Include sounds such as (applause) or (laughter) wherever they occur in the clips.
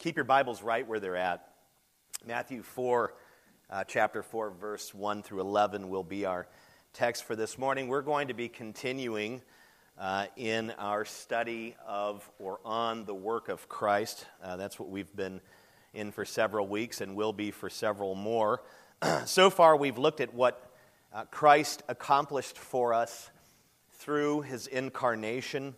Keep your Bibles right where they're at. Matthew 4, uh, chapter 4, verse 1 through 11 will be our text for this morning. We're going to be continuing uh, in our study of or on the work of Christ. Uh, that's what we've been in for several weeks and will be for several more. (clears throat) so far, we've looked at what uh, Christ accomplished for us through his incarnation.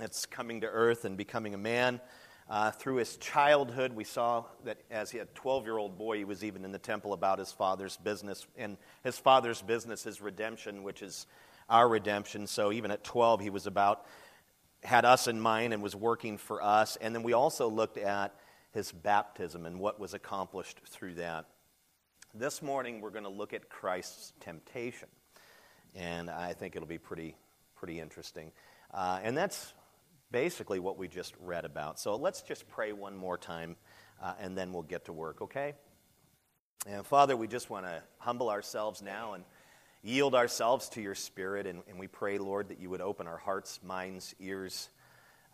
It's coming to earth and becoming a man. Uh, through his childhood, we saw that as a 12 year old boy, he was even in the temple about his father's business. And his father's business is redemption, which is our redemption. So even at 12, he was about, had us in mind and was working for us. And then we also looked at his baptism and what was accomplished through that. This morning, we're going to look at Christ's temptation. And I think it'll be pretty, pretty interesting. Uh, and that's basically what we just read about. So let's just pray one more time, uh, and then we'll get to work, okay? And Father, we just want to humble ourselves now and yield ourselves to your Spirit, and, and we pray, Lord, that you would open our hearts, minds, ears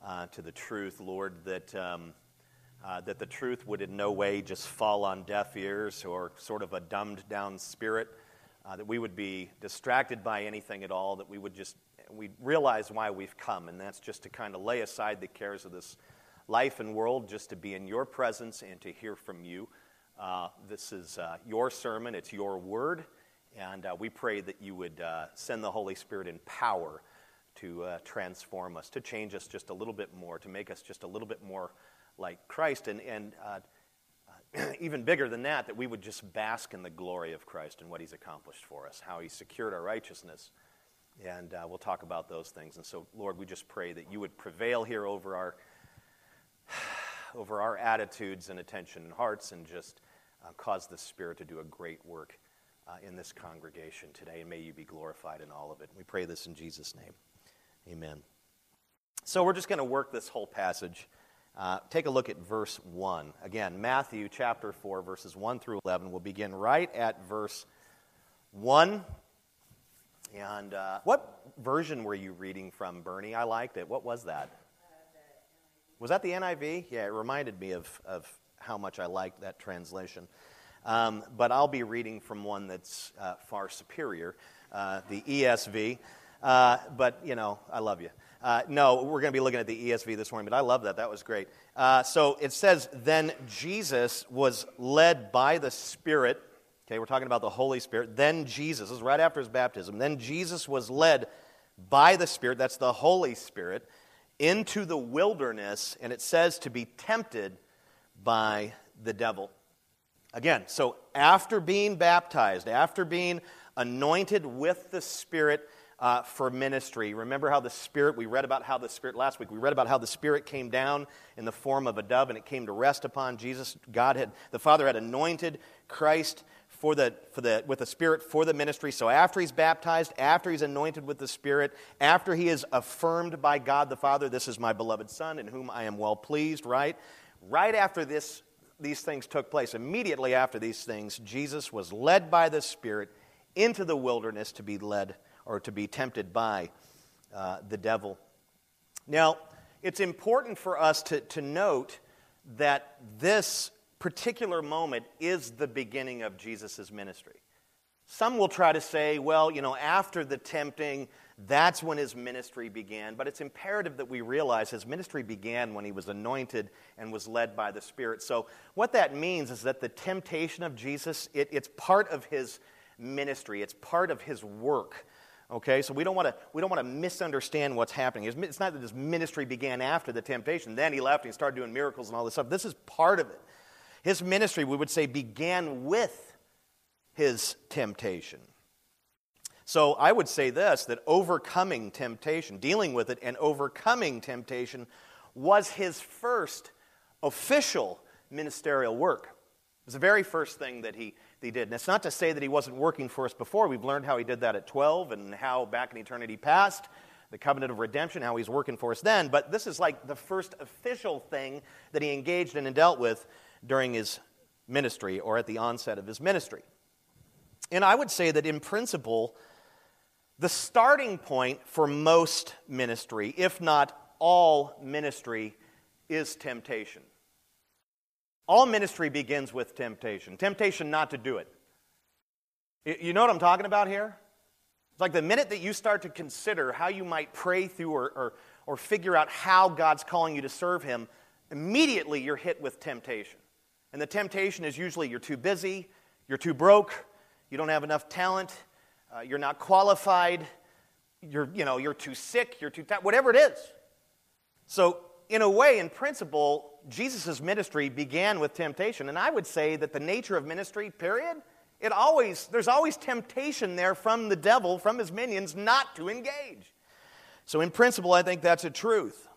uh, to the truth, Lord, that. Um, uh, that the truth would in no way just fall on deaf ears or sort of a dumbed down spirit, uh, that we would be distracted by anything at all, that we would just we realize why we've come, and that's just to kind of lay aside the cares of this life and world, just to be in your presence and to hear from you. Uh, this is uh, your sermon, it's your word, and uh, we pray that you would uh, send the Holy Spirit in power to uh, transform us, to change us just a little bit more, to make us just a little bit more like Christ, and, and uh, (clears throat) even bigger than that, that we would just bask in the glory of Christ and what he's accomplished for us, how he secured our righteousness and uh, we'll talk about those things. And so, Lord, we just pray that you would prevail here over our, (sighs) over our attitudes and attention and hearts and just uh, cause the Spirit to do a great work uh, in this congregation today. And may you be glorified in all of it. We pray this in Jesus' name. Amen. So, we're just going to work this whole passage. Uh, take a look at verse 1. Again, Matthew chapter 4, verses 1 through 11. We'll begin right at verse 1 and uh, what version were you reading from, Bernie? I liked it. What was that? Was that the NIV? Yeah, it reminded me of, of how much I liked that translation. Um, but I'll be reading from one that's uh, far superior, uh, the ESV. Uh, but, you know, I love you. Uh, no, we're going to be looking at the ESV this morning, but I love that. That was great. Uh, so it says, Then Jesus was led by the Spirit Okay, we're talking about the Holy Spirit. Then Jesus, this is right after his baptism. Then Jesus was led by the Spirit, that's the Holy Spirit, into the wilderness, and it says to be tempted by the devil. Again, so after being baptized, after being anointed with the Spirit uh, for ministry, remember how the Spirit, we read about how the Spirit, last week, we read about how the Spirit came down in the form of a dove and it came to rest upon Jesus. God had, the Father had anointed Christ for the, for the, with the Spirit for the ministry. So after he's baptized, after he's anointed with the Spirit, after he is affirmed by God the Father, this is my beloved Son in whom I am well pleased, right? Right after this, these things took place, immediately after these things, Jesus was led by the Spirit into the wilderness to be led or to be tempted by uh, the devil. Now, it's important for us to, to note that this particular moment is the beginning of Jesus' ministry. Some will try to say, well, you know, after the tempting, that's when his ministry began. But it's imperative that we realize his ministry began when he was anointed and was led by the Spirit. So, what that means is that the temptation of Jesus, it, it's part of his ministry, it's part of his work. Okay, so we don't want to we don't want to misunderstand what's happening. It's not that his ministry began after the temptation. Then he left and he started doing miracles and all this stuff. This is part of it. His ministry, we would say, began with his temptation. So I would say this that overcoming temptation, dealing with it and overcoming temptation, was his first official ministerial work. It was the very first thing that he, he did. And it's not to say that he wasn't working for us before. We've learned how he did that at 12 and how back in eternity past, the covenant of redemption, how he's working for us then. But this is like the first official thing that he engaged in and dealt with during his ministry or at the onset of his ministry. And I would say that in principle, the starting point for most ministry, if not all ministry, is temptation. All ministry begins with temptation. Temptation not to do it. You know what I'm talking about here? It's like the minute that you start to consider how you might pray through or, or, or figure out how God's calling you to serve Him, immediately you're hit with temptation. And the temptation is usually you're too busy, you're too broke, you don't have enough talent, uh, you're not qualified, you're, you know, you're too sick, you're too tired, whatever it is. So, in a way, in principle, Jesus' ministry began with temptation. And I would say that the nature of ministry, period, it always, there's always temptation there from the devil, from his minions, not to engage. So, in principle, I think that's a truth.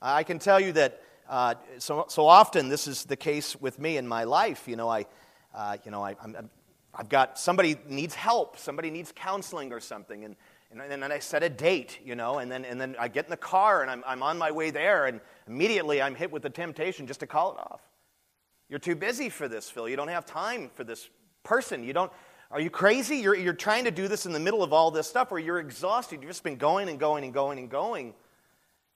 I can tell you that uh, so, so often this is the case with me in my life. You know, I, uh, you know, I, I'm, I've got somebody needs help, somebody needs counseling or something, and, and, and then I set a date, you know, and then, and then I get in the car and I'm, I'm on my way there, and immediately I'm hit with the temptation just to call it off. You're too busy for this, Phil. You don't have time for this person. You don't, are you crazy? You're, you're trying to do this in the middle of all this stuff where you're exhausted. You've just been going and going and going and going.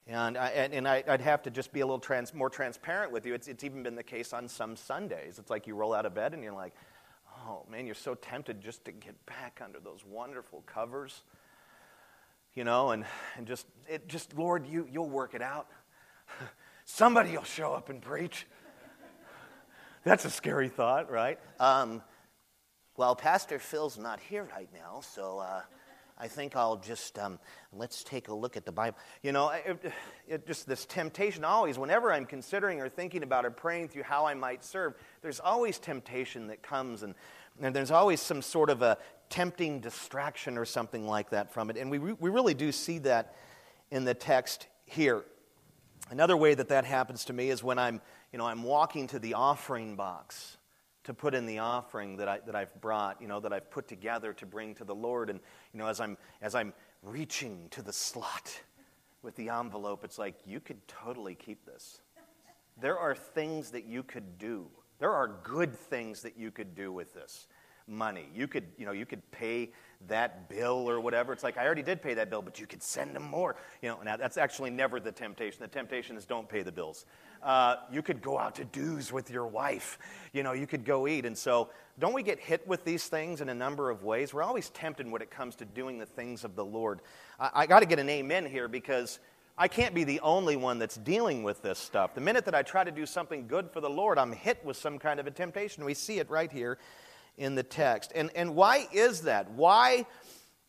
And, I, and I, would have to just be a little trans, more transparent with you. It's, it's even been the case on some Sundays. It's like you roll out of bed and you're like, oh man, you're so tempted just to get back under those wonderful covers, you know, and, and just, it, just, Lord, you, you'll work it out. Somebody will show up and preach. That's a scary thought, right? Um, well, Pastor Phil's not here right now, so. Uh, I think I'll just um, let's take a look at the Bible. You know, it, it, just this temptation always, whenever I'm considering or thinking about or praying through how I might serve, there's always temptation that comes, and, and there's always some sort of a tempting distraction or something like that from it. And we, we really do see that in the text here. Another way that that happens to me is when I'm, you know, I'm walking to the offering box to put in the offering that, I, that I've brought, you know, that I've put together to bring to the Lord. And, you know, as I'm, as I'm reaching to the slot with the envelope, it's like, you could totally keep this. There are things that you could do. There are good things that you could do with this money. You could, you know, you could pay that bill or whatever. It's like, I already did pay that bill, but you could send them more. You know, now that's actually never the temptation. The temptation is don't pay the bills. Uh, you could go out to do's with your wife. You know, you could go eat. And so, don't we get hit with these things in a number of ways? We're always tempted when it comes to doing the things of the Lord. I, I got to get an amen here because I can't be the only one that's dealing with this stuff. The minute that I try to do something good for the Lord, I'm hit with some kind of a temptation. We see it right here in the text. And, and why is that? Why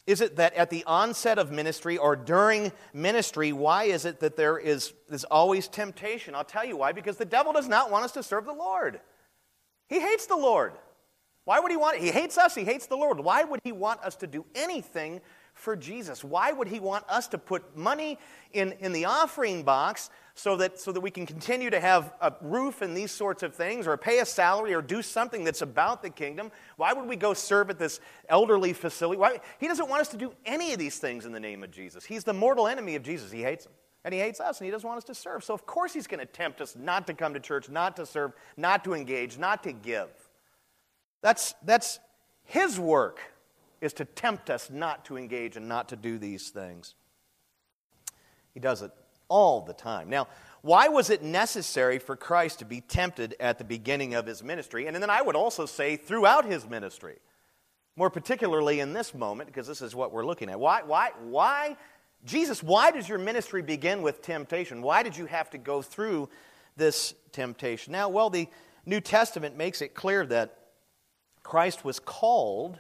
is it that at the onset of ministry or during ministry, why is it that there is, is always temptation? I'll tell you why. Because the devil does not want us to serve the Lord. He hates the Lord. Why would he want it? He hates us, he hates the Lord. Why would he want us to do anything for Jesus? Why would he want us to put money in, in the offering box so that, so that we can continue to have a roof and these sorts of things, or pay a salary, or do something that's about the kingdom? Why would we go serve at this elderly facility? Why? He doesn't want us to do any of these things in the name of Jesus. He's the mortal enemy of Jesus. He hates him. And he hates us, and he doesn't want us to serve. So, of course, he's going to tempt us not to come to church, not to serve, not to engage, not to give. That's, that's his work is to tempt us not to engage and not to do these things. He does it all the time. Now, why was it necessary for Christ to be tempted at the beginning of his ministry? And then I would also say throughout his ministry, more particularly in this moment, because this is what we're looking at. Why, why, why, Jesus, why does your ministry begin with temptation? Why did you have to go through this temptation? Now, well, the New Testament makes it clear that Christ was called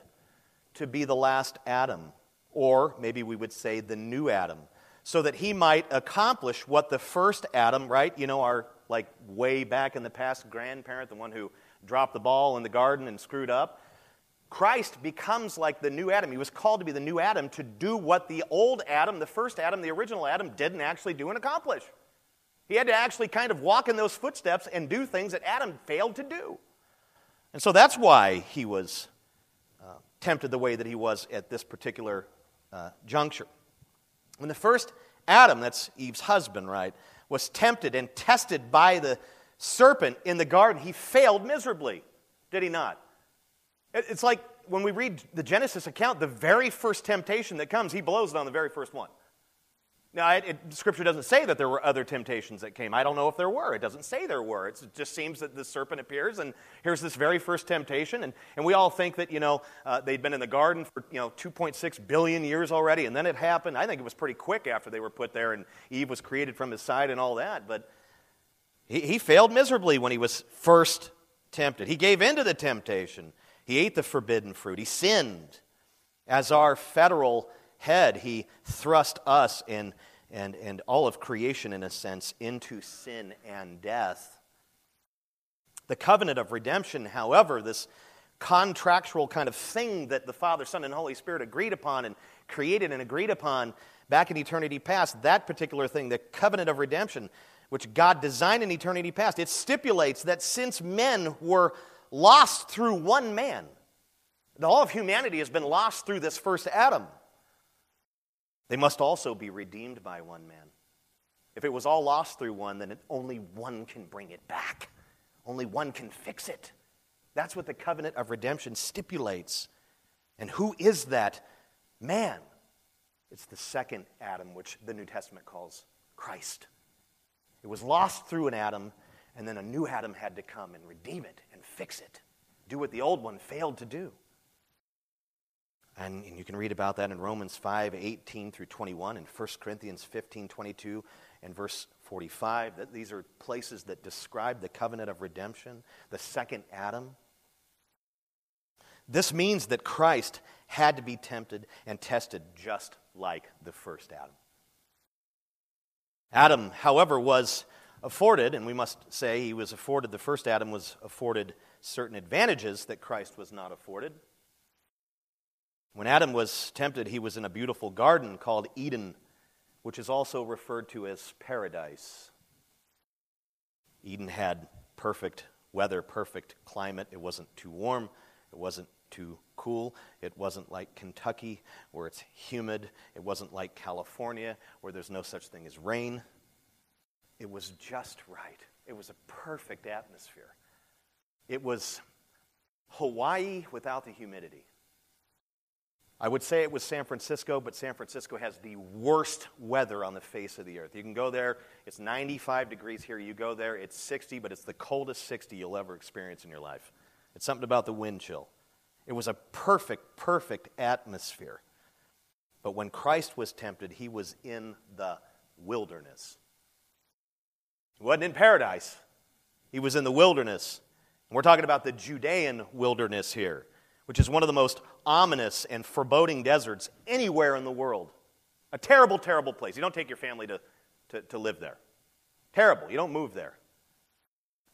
to be the last Adam, or maybe we would say the new Adam, so that he might accomplish what the first Adam, right? You know, our like way back in the past grandparent, the one who dropped the ball in the garden and screwed up. Christ becomes like the new Adam. He was called to be the new Adam to do what the old Adam, the first Adam, the original Adam, didn't actually do and accomplish. He had to actually kind of walk in those footsteps and do things that Adam failed to do. And so that's why he was tempted the way that he was at this particular uh, juncture. When the first Adam, that's Eve's husband, right, was tempted and tested by the serpent in the garden, he failed miserably, did he not? It's like when we read the Genesis account, the very first temptation that comes, he blows it on the very first one. Now, it, it, Scripture doesn't say that there were other temptations that came. I don't know if there were. It doesn't say there were. It's, it just seems that the serpent appears, and here's this very first temptation. And, and we all think that, you know, uh, they'd been in the garden for, you know, 2.6 billion years already, and then it happened. I think it was pretty quick after they were put there, and Eve was created from his side and all that. But he, he failed miserably when he was first tempted. He gave in to the temptation. He ate the forbidden fruit. He sinned. As our federal head, he thrust us in and, and all of creation, in a sense, into sin and death. The covenant of redemption, however, this contractual kind of thing that the Father, Son, and Holy Spirit agreed upon and created and agreed upon back in eternity past, that particular thing, the covenant of redemption, which God designed in eternity past, it stipulates that since men were lost through one man, all of humanity has been lost through this first Adam. They must also be redeemed by one man. If it was all lost through one, then only one can bring it back. Only one can fix it. That's what the covenant of redemption stipulates. And who is that man? It's the second Adam, which the New Testament calls Christ. It was lost through an Adam, and then a new Adam had to come and redeem it and fix it, do what the old one failed to do. And, and, you can read about that in Romans 5 18 through 21, and 1 Corinthians 15 22, and verse 45. That these are places that describe the covenant of redemption, the second Adam. This means that Christ had to be tempted and tested just like the first Adam. Adam, however, was afforded, and we must say he was afforded, the first Adam was afforded certain advantages that Christ was not afforded. When Adam was tempted, he was in a beautiful garden called Eden, which is also referred to as paradise. Eden had perfect weather, perfect climate. It wasn't too warm, it wasn't too cool. It wasn't like Kentucky, where it's humid. It wasn't like California, where there's no such thing as rain. It was just right. It was a perfect atmosphere. It was Hawaii without the humidity. I would say it was San Francisco, but San Francisco has the worst weather on the face of the earth. You can go there, it's 95 degrees here. You go there, it's 60, but it's the coldest 60 you'll ever experience in your life. It's something about the wind chill. It was a perfect, perfect atmosphere. But when Christ was tempted, he was in the wilderness. He wasn't in paradise, he was in the wilderness. And we're talking about the Judean wilderness here which is one of the most ominous and foreboding deserts anywhere in the world. A terrible, terrible place. You don't take your family to, to, to live there. Terrible. You don't move there.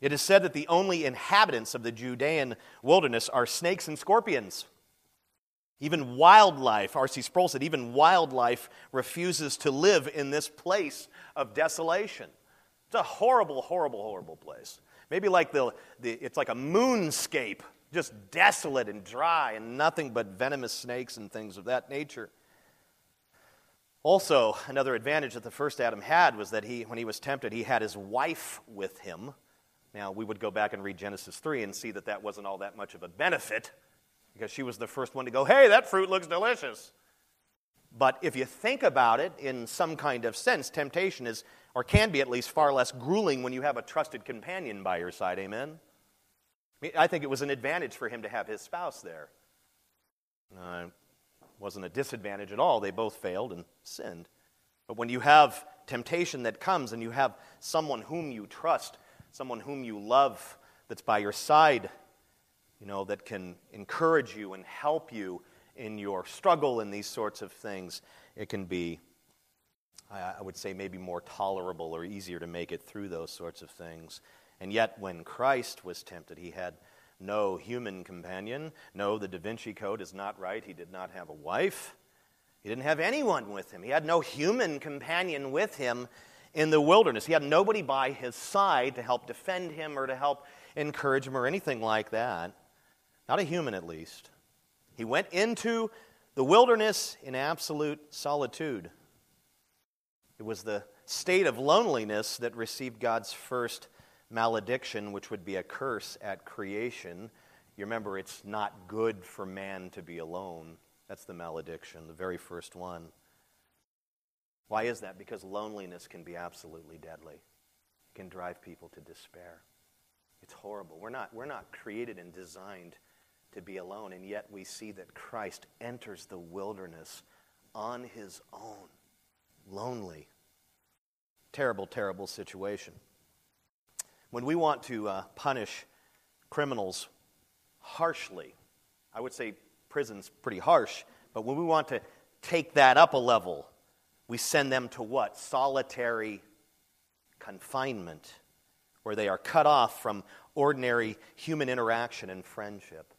It is said that the only inhabitants of the Judean wilderness are snakes and scorpions. Even wildlife, R.C. Sproul said, even wildlife refuses to live in this place of desolation. It's a horrible, horrible, horrible place. Maybe like the, the it's like a moonscape just desolate and dry and nothing but venomous snakes and things of that nature. Also, another advantage that the first Adam had was that he, when he was tempted, he had his wife with him. Now, we would go back and read Genesis 3 and see that that wasn't all that much of a benefit because she was the first one to go, hey, that fruit looks delicious. But if you think about it in some kind of sense, temptation is, or can be at least, far less grueling when you have a trusted companion by your side. Amen? I think it was an advantage for him to have his spouse there. Uh, wasn't a disadvantage at all. They both failed and sinned. But when you have temptation that comes and you have someone whom you trust, someone whom you love that's by your side, you know, that can encourage you and help you in your struggle in these sorts of things, it can be, I would say, maybe more tolerable or easier to make it through those sorts of things. And yet, when Christ was tempted, he had no human companion. No, the Da Vinci Code is not right. He did not have a wife. He didn't have anyone with him. He had no human companion with him in the wilderness. He had nobody by his side to help defend him or to help encourage him or anything like that. Not a human, at least. He went into the wilderness in absolute solitude. It was the state of loneliness that received God's first malediction, which would be a curse at creation. You remember, it's not good for man to be alone. That's the malediction, the very first one. Why is that? Because loneliness can be absolutely deadly. It can drive people to despair. It's horrible. We're not, we're not created and designed to be alone, and yet we see that Christ enters the wilderness on his own, lonely. Terrible, terrible situation. When we want to uh, punish criminals harshly, I would say prison's pretty harsh, but when we want to take that up a level, we send them to what? Solitary confinement, where they are cut off from ordinary human interaction and friendship.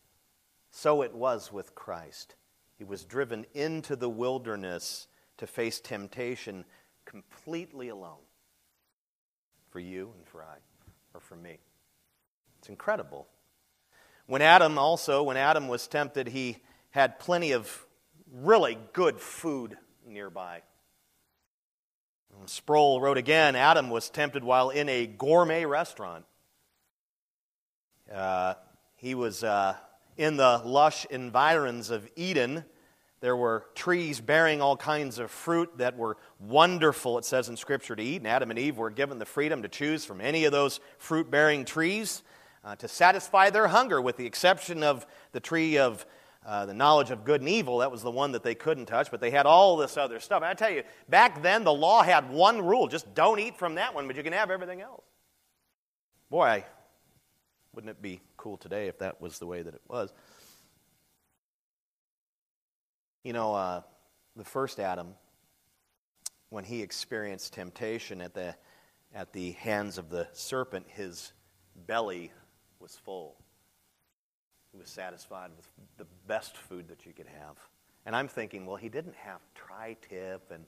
So it was with Christ. He was driven into the wilderness to face temptation completely alone for you and for I, or for me. It's incredible. When Adam also, when Adam was tempted, he had plenty of really good food nearby. Sproul wrote again Adam was tempted while in a gourmet restaurant. Uh, he was uh, in the lush environs of Eden. There were trees bearing all kinds of fruit that were wonderful, it says in Scripture, to eat. And Adam and Eve were given the freedom to choose from any of those fruit bearing trees uh, to satisfy their hunger, with the exception of the tree of uh, the knowledge of good and evil. That was the one that they couldn't touch, but they had all this other stuff. And I tell you, back then the law had one rule just don't eat from that one, but you can have everything else. Boy, wouldn't it be cool today if that was the way that it was? You know, uh, the first Adam, when he experienced temptation at the, at the hands of the serpent, his belly was full. He was satisfied with the best food that you could have. And I'm thinking, well, he didn't have tri tip and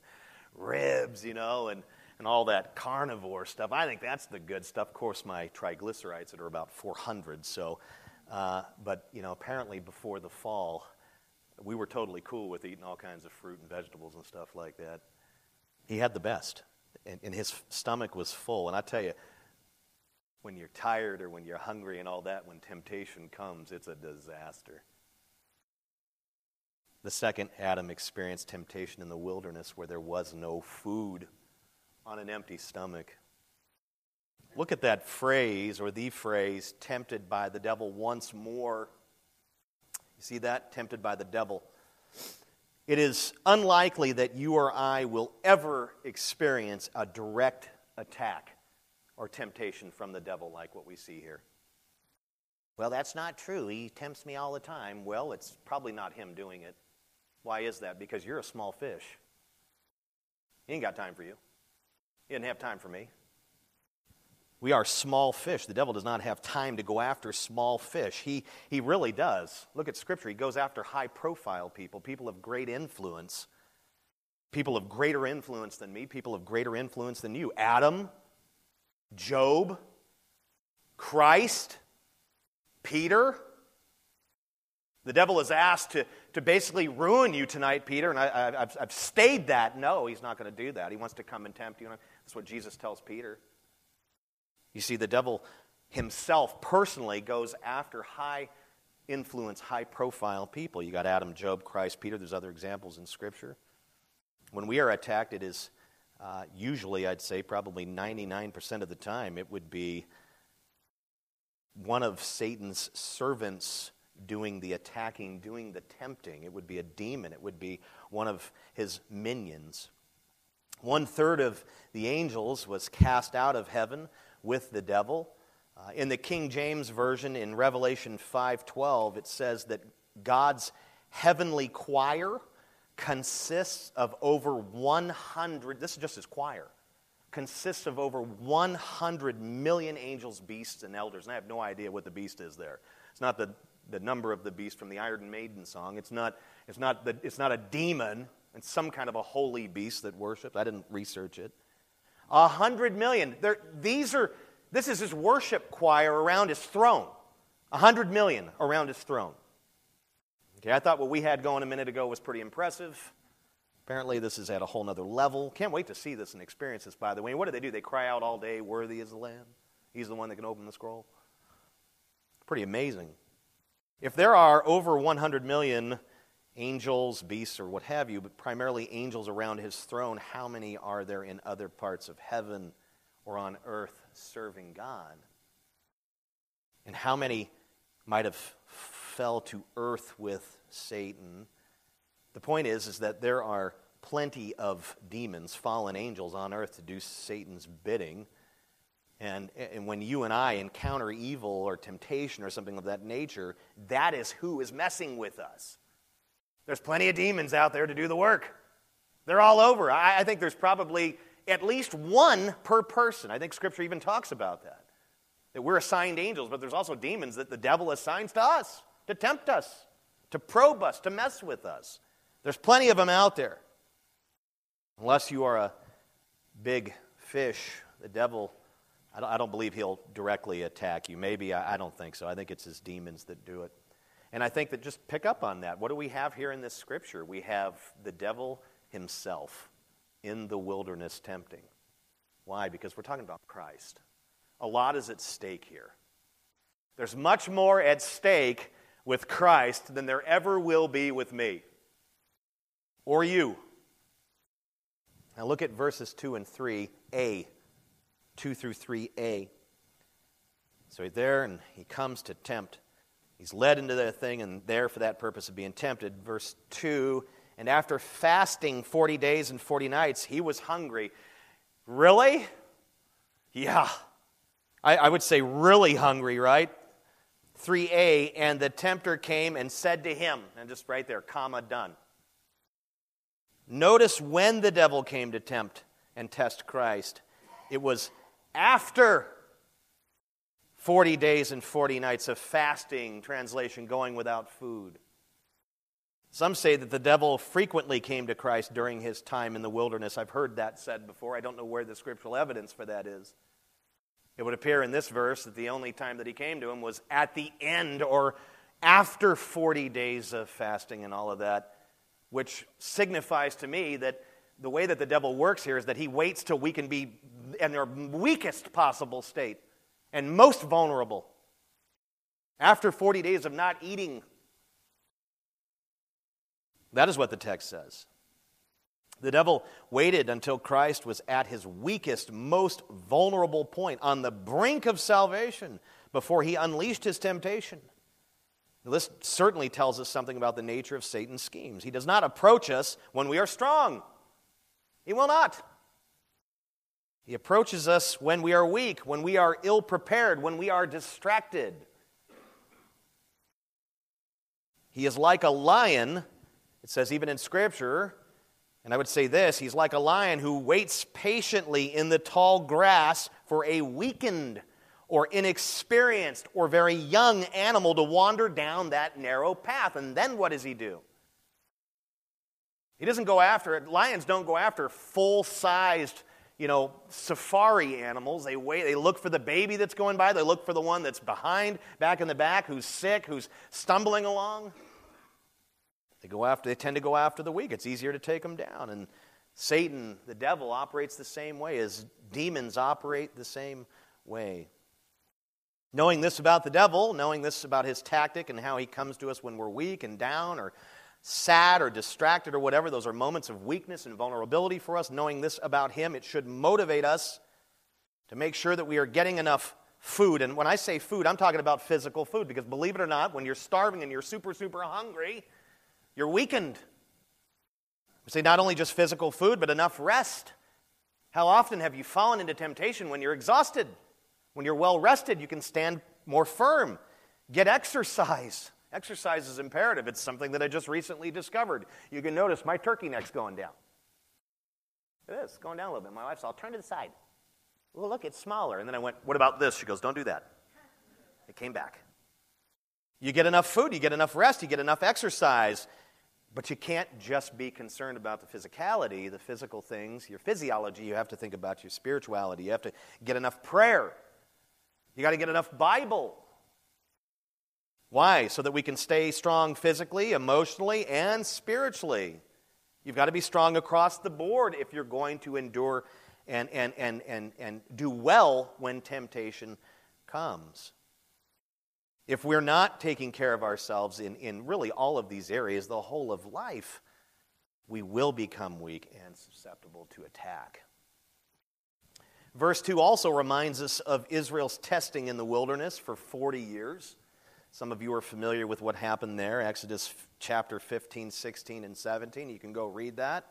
ribs, you know, and, and all that carnivore stuff. I think that's the good stuff. Of course, my triglycerides are about 400. So, uh, but, you know, apparently before the fall, we were totally cool with eating all kinds of fruit and vegetables and stuff like that. He had the best, and, and his stomach was full. And I tell you, when you're tired or when you're hungry and all that, when temptation comes, it's a disaster. The second Adam experienced temptation in the wilderness where there was no food on an empty stomach. Look at that phrase or the phrase, tempted by the devil once more. You see that? Tempted by the devil. It is unlikely that you or I will ever experience a direct attack or temptation from the devil like what we see here. Well, that's not true. He tempts me all the time. Well, it's probably not him doing it. Why is that? Because you're a small fish. He ain't got time for you. He didn't have time for me. We are small fish. The devil does not have time to go after small fish. He, he really does. Look at Scripture. He goes after high profile people, people of great influence, people of greater influence than me, people of greater influence than you. Adam, Job, Christ, Peter. The devil is asked to, to basically ruin you tonight, Peter, and I, have I've stayed that. No, he's not going to do that. He wants to come and tempt you. That's what Jesus tells Peter. You see, the devil himself personally goes after high influence, high profile people. You got Adam, Job, Christ, Peter. There's other examples in Scripture. When we are attacked, it is uh, usually, I'd say probably 99% of the time, it would be one of Satan's servants doing the attacking, doing the tempting. It would be a demon, it would be one of his minions. One third of the angels was cast out of heaven with the devil. Uh, in the King James Version, in Revelation 5:12, it says that God's heavenly choir consists of over 100, this is just his choir, consists of over 100 million angels, beasts, and elders. And I have no idea what the beast is there. It's not the, the number of the beast from the Iron Maiden song. It's not, it's, not the, it's not a demon. It's some kind of a holy beast that worships. I didn't research it. A hundred million. There, these are, this is his worship choir around his throne. A hundred million around his throne. Okay, I thought what we had going a minute ago was pretty impressive. Apparently, this is at a whole nother level. Can't wait to see this and experience this, by the way. What do they do? They cry out all day, Worthy is the Lamb. He's the one that can open the scroll. Pretty amazing. If there are over 100 million angels, beasts, or what have you, but primarily angels around his throne, how many are there in other parts of heaven or on earth serving God? And how many might have fell to earth with Satan? The point is, is that there are plenty of demons, fallen angels on earth to do Satan's bidding. And, and when you and I encounter evil or temptation or something of that nature, that is who is messing with us. There's plenty of demons out there to do the work. They're all over. I, I think there's probably at least one per person. I think Scripture even talks about that. That we're assigned angels, but there's also demons that the devil assigns to us to tempt us, to probe us, to mess with us. There's plenty of them out there. Unless you are a big fish, the devil, I don't, I don't believe he'll directly attack you. Maybe, I, I don't think so. I think it's his demons that do it. And I think that just pick up on that. What do we have here in this scripture? We have the devil himself in the wilderness tempting. Why? Because we're talking about Christ. A lot is at stake here. There's much more at stake with Christ than there ever will be with me or you. Now look at verses 2 and 3a. 2 through 3a. So he's there and he comes to tempt. He's led into the thing and there for that purpose of being tempted. Verse 2 And after fasting 40 days and 40 nights, he was hungry. Really? Yeah. I, I would say really hungry, right? 3a And the tempter came and said to him, and just right there, comma, done. Notice when the devil came to tempt and test Christ. It was after 40 days and 40 nights of fasting, translation, going without food. Some say that the devil frequently came to Christ during his time in the wilderness. I've heard that said before. I don't know where the scriptural evidence for that is. It would appear in this verse that the only time that he came to him was at the end or after 40 days of fasting and all of that which signifies to me that the way that the devil works here is that he waits till we can be in our weakest possible state and most vulnerable. After 40 days of not eating, that is what the text says. The devil waited until Christ was at his weakest, most vulnerable point, on the brink of salvation, before he unleashed his temptation. This certainly tells us something about the nature of Satan's schemes. He does not approach us when we are strong, he will not. He approaches us when we are weak, when we are ill prepared, when we are distracted. He is like a lion, it says even in Scripture, and I would say this he's like a lion who waits patiently in the tall grass for a weakened or inexperienced or very young animal to wander down that narrow path. And then what does he do? He doesn't go after it. Lions don't go after full sized, you know, safari animals. They wait, they look for the baby that's going by, they look for the one that's behind, back in the back, who's sick, who's stumbling along. They go after, they tend to go after the weak. It's easier to take them down. And Satan, the devil, operates the same way as demons operate the same way. Knowing this about the devil, knowing this about his tactic and how he comes to us when we're weak and down or sad or distracted or whatever, those are moments of weakness and vulnerability for us. Knowing this about him, it should motivate us to make sure that we are getting enough food. And when I say food, I'm talking about physical food because believe it or not, when you're starving and you're super, super hungry, you're weakened. I say not only just physical food, but enough rest. How often have you fallen into temptation when you're exhausted? When you're well rested, you can stand more firm. Get exercise. Exercise is imperative. It's something that I just recently discovered. You can notice my turkey neck's going down. It is going down a little bit. My wife's all, turn to the side. Well, look, it's smaller. And then I went, what about this? She goes, don't do that. It came back. You get enough food, you get enough rest, you get enough exercise, but you can't just be concerned about the physicality, the physical things, your physiology. You have to think about your spirituality. You have to get enough prayer. You got to get enough Bible. Why? So that we can stay strong physically, emotionally, and spiritually. You've got to be strong across the board if you're going to endure and, and, and, and, and do well when temptation comes. If we're not taking care of ourselves in, in really all of these areas, the whole of life, we will become weak and susceptible to attack. Verse 2 also reminds us of Israel's testing in the wilderness for 40 years. Some of you are familiar with what happened there, Exodus chapter 15, 16, and 17. You can go read that.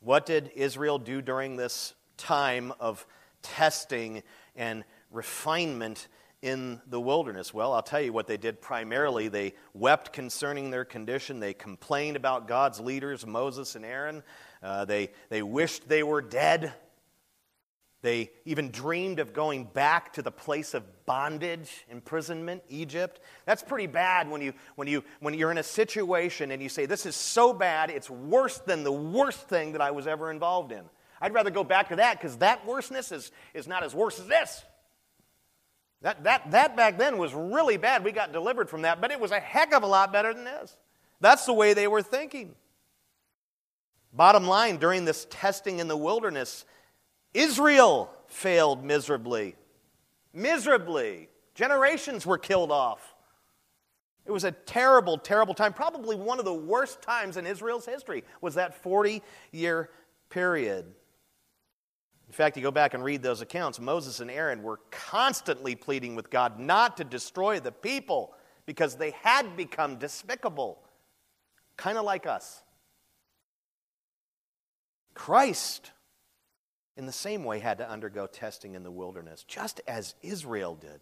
What did Israel do during this time of testing and refinement in the wilderness? Well, I'll tell you what they did primarily. They wept concerning their condition, they complained about God's leaders, Moses and Aaron. Uh, they, they wished they were dead. They even dreamed of going back to the place of bondage, imprisonment, Egypt. That's pretty bad when, you, when, you, when you're in a situation and you say, This is so bad, it's worse than the worst thing that I was ever involved in. I'd rather go back to that because that worseness is, is not as worse as this. That, that, that back then was really bad. We got delivered from that, but it was a heck of a lot better than this. That's the way they were thinking. Bottom line, during this testing in the wilderness, Israel failed miserably. Miserably. Generations were killed off. It was a terrible, terrible time. Probably one of the worst times in Israel's history was that 40 year period. In fact, you go back and read those accounts, Moses and Aaron were constantly pleading with God not to destroy the people because they had become despicable, kind of like us. Christ in the same way, had to undergo testing in the wilderness, just as Israel did.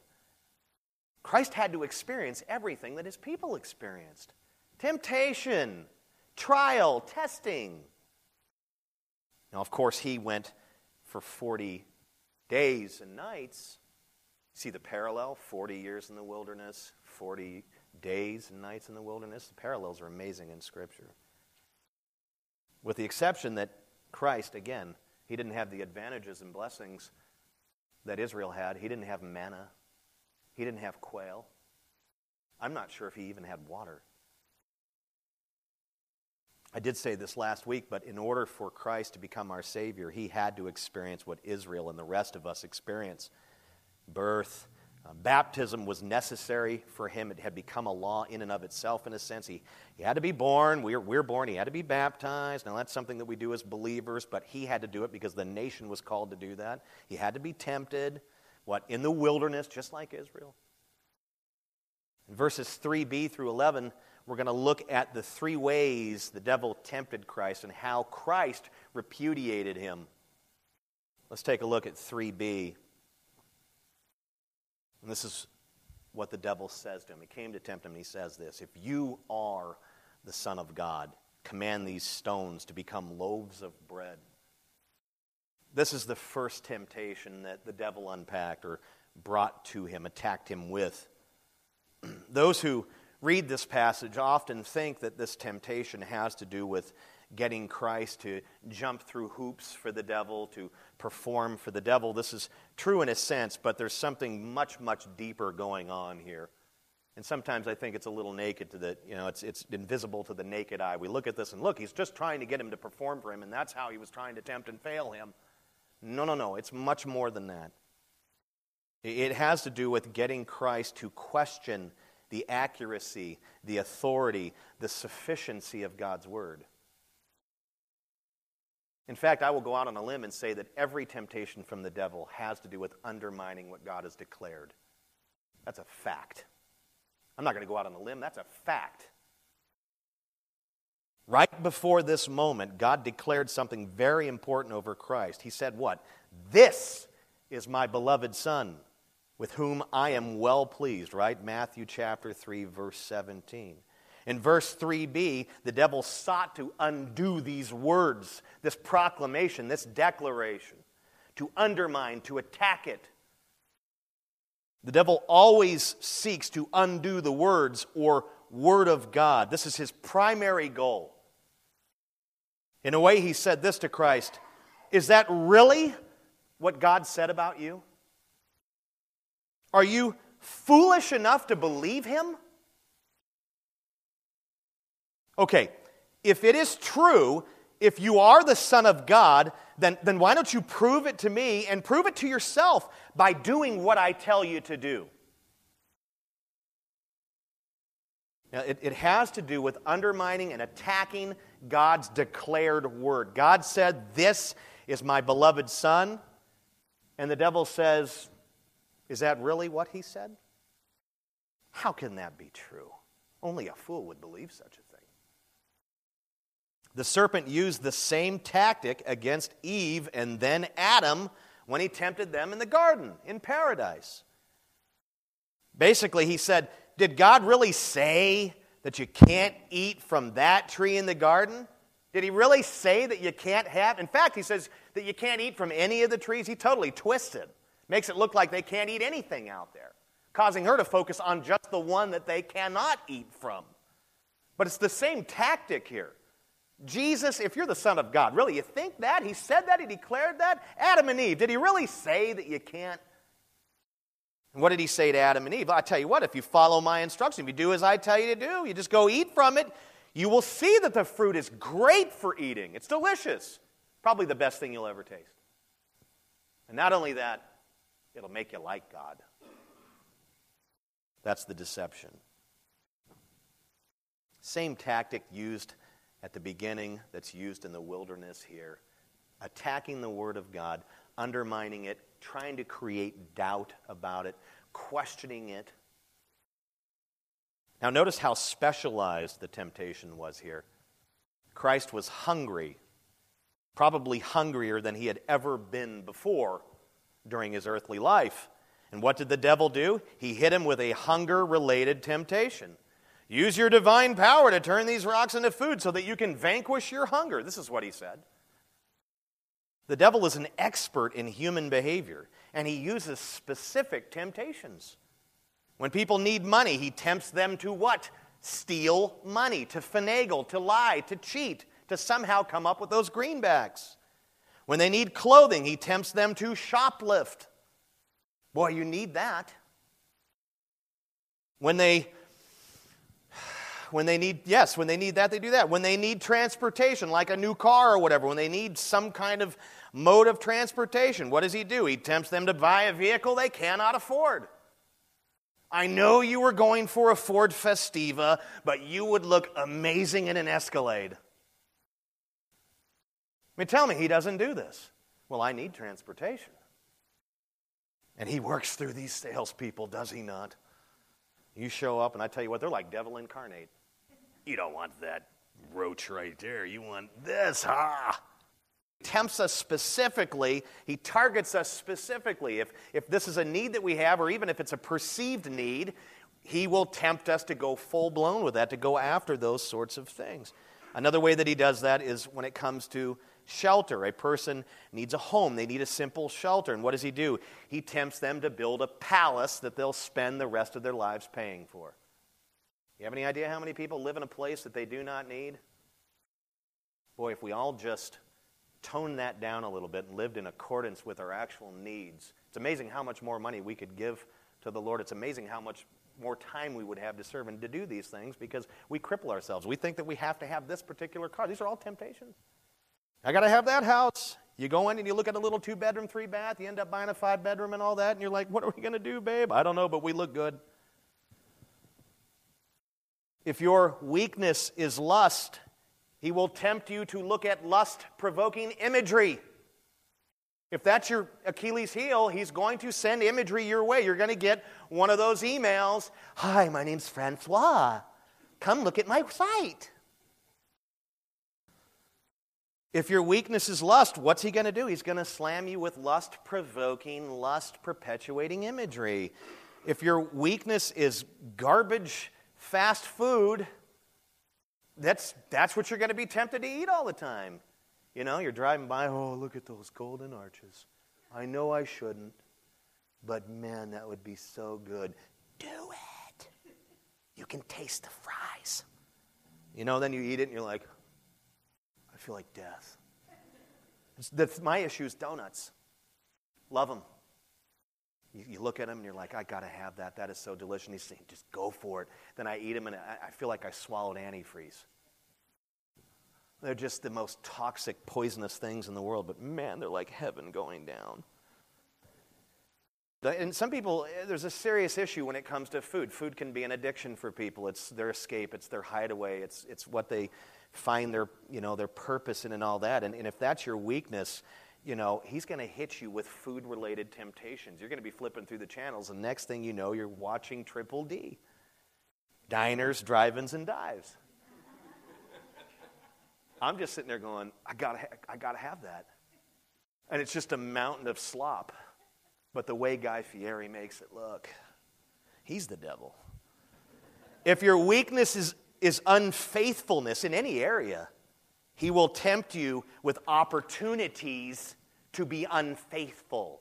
Christ had to experience everything that his people experienced temptation, trial, testing. Now, of course, he went for 40 days and nights. See the parallel? 40 years in the wilderness, 40 days and nights in the wilderness. The parallels are amazing in Scripture. With the exception that Christ, again, he didn't have the advantages and blessings that Israel had. He didn't have manna. He didn't have quail. I'm not sure if he even had water. I did say this last week, but in order for Christ to become our Savior, he had to experience what Israel and the rest of us experience birth, uh, baptism was necessary for him. It had become a law in and of itself, in a sense. He, he had to be born. We're, we're born. He had to be baptized. Now, that's something that we do as believers, but he had to do it because the nation was called to do that. He had to be tempted, what, in the wilderness, just like Israel. In verses 3b through 11, we're going to look at the three ways the devil tempted Christ and how Christ repudiated him. Let's take a look at 3b. And this is what the devil says to him. He came to tempt him, and he says this If you are the Son of God, command these stones to become loaves of bread. This is the first temptation that the devil unpacked or brought to him, attacked him with. (clears throat) Those who read this passage often think that this temptation has to do with getting Christ to jump through hoops for the devil, to perform for the devil. This is true in a sense, but there's something much, much deeper going on here. And sometimes I think it's a little naked to the, you know, it's, it's invisible to the naked eye. We look at this and look, he's just trying to get him to perform for him, and that's how he was trying to tempt and fail him. No, no, no. It's much more than that. It has to do with getting Christ to question the accuracy, the authority, the sufficiency of God's word. In fact, I will go out on a limb and say that every temptation from the devil has to do with undermining what God has declared. That's a fact. I'm not going to go out on a limb, that's a fact. Right before this moment, God declared something very important over Christ. He said, What? This is my beloved Son, with whom I am well pleased, right? Matthew chapter 3, verse 17. In verse 3b, the devil sought to undo these words, this proclamation, this declaration, to undermine, to attack it. The devil always seeks to undo the words or word of God. This is his primary goal. In a way, he said this to Christ Is that really what God said about you? Are you foolish enough to believe him? Okay, if it is true, if you are the Son of God, then, then why don't you prove it to me and prove it to yourself by doing what I tell you to do? Now, it, it has to do with undermining and attacking God's declared word. God said, This is my beloved Son. And the devil says, Is that really what he said? How can that be true? Only a fool would believe such a thing. The serpent used the same tactic against Eve and then Adam when he tempted them in the garden, in paradise. Basically, he said, Did God really say that you can't eat from that tree in the garden? Did he really say that you can't have? In fact, he says that you can't eat from any of the trees. He totally twisted. Makes it look like they can't eat anything out there, causing her to focus on just the one that they cannot eat from. But it's the same tactic here. Jesus, if you're the Son of God, really, you think that? He said that? He declared that? Adam and Eve, did he really say that you can't? And what did he say to Adam and Eve? I tell you what, if you follow my instruction, if you do as I tell you to do, you just go eat from it, you will see that the fruit is great for eating. It's delicious. Probably the best thing you'll ever taste. And not only that, it'll make you like God. That's the deception. Same tactic used at the beginning that's used in the wilderness here. Attacking the Word of God, undermining it, trying to create doubt about it, questioning it. Now, notice how specialized the temptation was here. Christ was hungry, probably hungrier than he had ever been before during his earthly life. And what did the devil do? He hit him with a hunger related temptation. Use your divine power to turn these rocks into food so that you can vanquish your hunger. This is what he said. The devil is an expert in human behavior, and he uses specific temptations. When people need money, he tempts them to what? Steal money, to finagle, to lie, to cheat, to somehow come up with those greenbacks. When they need clothing, he tempts them to shoplift. Boy, you need that. When they when they need yes when they need that they do that. When they need transportation like a new car or whatever when they need some kind of mode of transportation what does he do? He tempts them to buy a vehicle they cannot afford. I know you were going for a ford festiva but you would look amazing in an escalade. I mean tell me he doesn't do this. Well i need transportation. And he works through these salespeople does he not? You show up, and I tell you what, they're like devil incarnate. You don't want that roach right there. You want this, ha! He tempts us specifically. He targets us specifically. If, if this is a need that we have, or even if it's a perceived need, he will tempt us to go full blown with that, to go after those sorts of things. Another way that he does that is when it comes to shelter. A person needs a home, they need a simple shelter. And what does he do? He tempts them to build a palace that they'll spend the rest of their lives paying for. You have any idea how many people live in a place that they do not need? Boy, if we all just toned that down a little bit and lived in accordance with our actual needs, it's amazing how much more money we could give to the Lord. It's amazing how much more time we would have to serve and to do these things because we cripple ourselves. We think that we have to have this particular car. These are all temptations. I got to have that house. You go in and you look at a little two bedroom, three bath, you end up buying a five bedroom and all that, and you're like, what are we going to do, babe? I don't know, but we look good. If your weakness is lust, he will tempt you to look at lust provoking imagery. If that's your Achilles heel, he's going to send imagery your way. You're going to get one of those emails Hi, my name's Francois. Come look at my site. If your weakness is lust, what's he going to do? He's going to slam you with lust provoking, lust perpetuating imagery. If your weakness is garbage fast food, that's, that's what you're going to be tempted to eat all the time. You know, you're driving by, oh, look at those golden arches. I know I shouldn't, but man, that would be so good. Do it. You can taste the fries. You know, then you eat it and you're like, I feel like death. It's, my issue is donuts. Love them. You, you look at them and you're like, I got to have that. That is so delicious. And he's saying, just go for it. Then I eat them and I, I feel like I swallowed antifreeze. They're just the most toxic, poisonous things in the world, but man, they're like heaven going down. And some people, eh, there's a serious issue when it comes to food. Food can be an addiction for people. It's their escape, it's their hideaway, it's, it's what they find their, you know, their purpose in and all that. And, and if that's your weakness, you know, he's going to hit you with food related temptations. You're going to be flipping through the channels, and next thing you know, you're watching Triple D diners, drive ins, and dives. I'm just sitting there going, I got to I gotta have that. And it's just a mountain of slop. But the way Guy Fieri makes it look, he's the devil. If your weakness is, is unfaithfulness in any area, he will tempt you with opportunities to be unfaithful.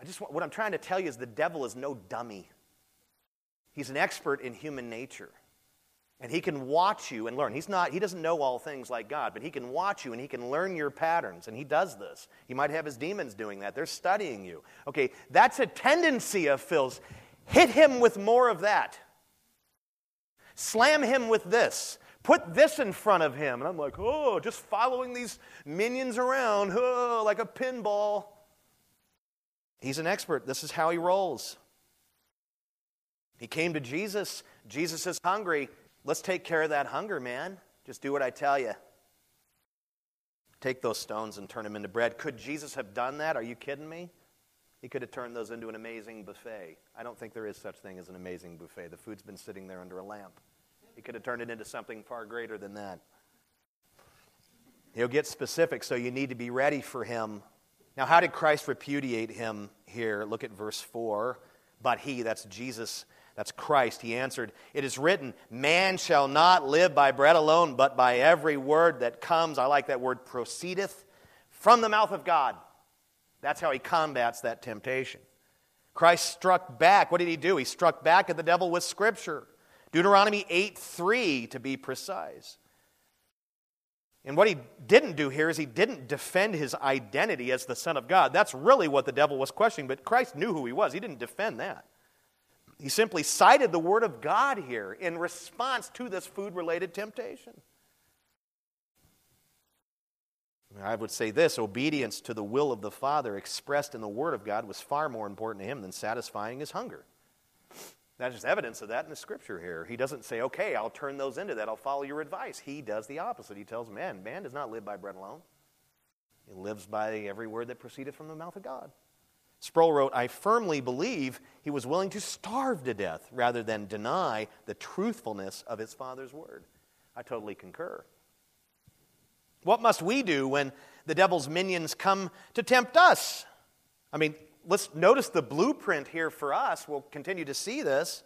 I just what I'm trying to tell you is the devil is no dummy. He's an expert in human nature. And he can watch you and learn. He's not, he doesn't know all things like God, but he can watch you and he can learn your patterns. And he does this. He might have his demons doing that. They're studying you. Okay, that's a tendency of Phil's. Hit him with more of that. Slam him with this. Put this in front of him. And I'm like, oh, just following these minions around, oh, like a pinball. He's an expert. This is how he rolls. He came to Jesus. Jesus is hungry. Let's take care of that hunger, man. Just do what I tell you. Take those stones and turn them into bread. Could Jesus have done that? Are you kidding me? He could have turned those into an amazing buffet. I don't think there is such thing as an amazing buffet. The food's been sitting there under a lamp. He could have turned it into something far greater than that. He'll get specific, so you need to be ready for him. Now, how did Christ repudiate him here? Look at verse 4. But he, that's Jesus, that's Christ. He answered, It is written, Man shall not live by bread alone, but by every word that comes. I like that word, proceedeth from the mouth of God. That's how he combats that temptation. Christ struck back. What did he do? He struck back at the devil with Scripture. Deuteronomy 8 3, to be precise. And what he didn't do here is he didn't defend his identity as the Son of God. That's really what the devil was questioning, but Christ knew who he was. He didn't defend that. He simply cited the Word of God here in response to this food related temptation. I would say this obedience to the will of the Father expressed in the Word of God was far more important to him than satisfying his hunger. There's evidence of that in the scripture here. He doesn't say, okay, I'll turn those into that. I'll follow your advice. He does the opposite. He tells man, man does not live by bread alone. He lives by every word that proceeded from the mouth of God. Sproul wrote, I firmly believe he was willing to starve to death rather than deny the truthfulness of his Father's word. I totally concur. What must we do when the devil's minions come to tempt us? I mean, let's notice the blueprint here for us. We'll continue to see this.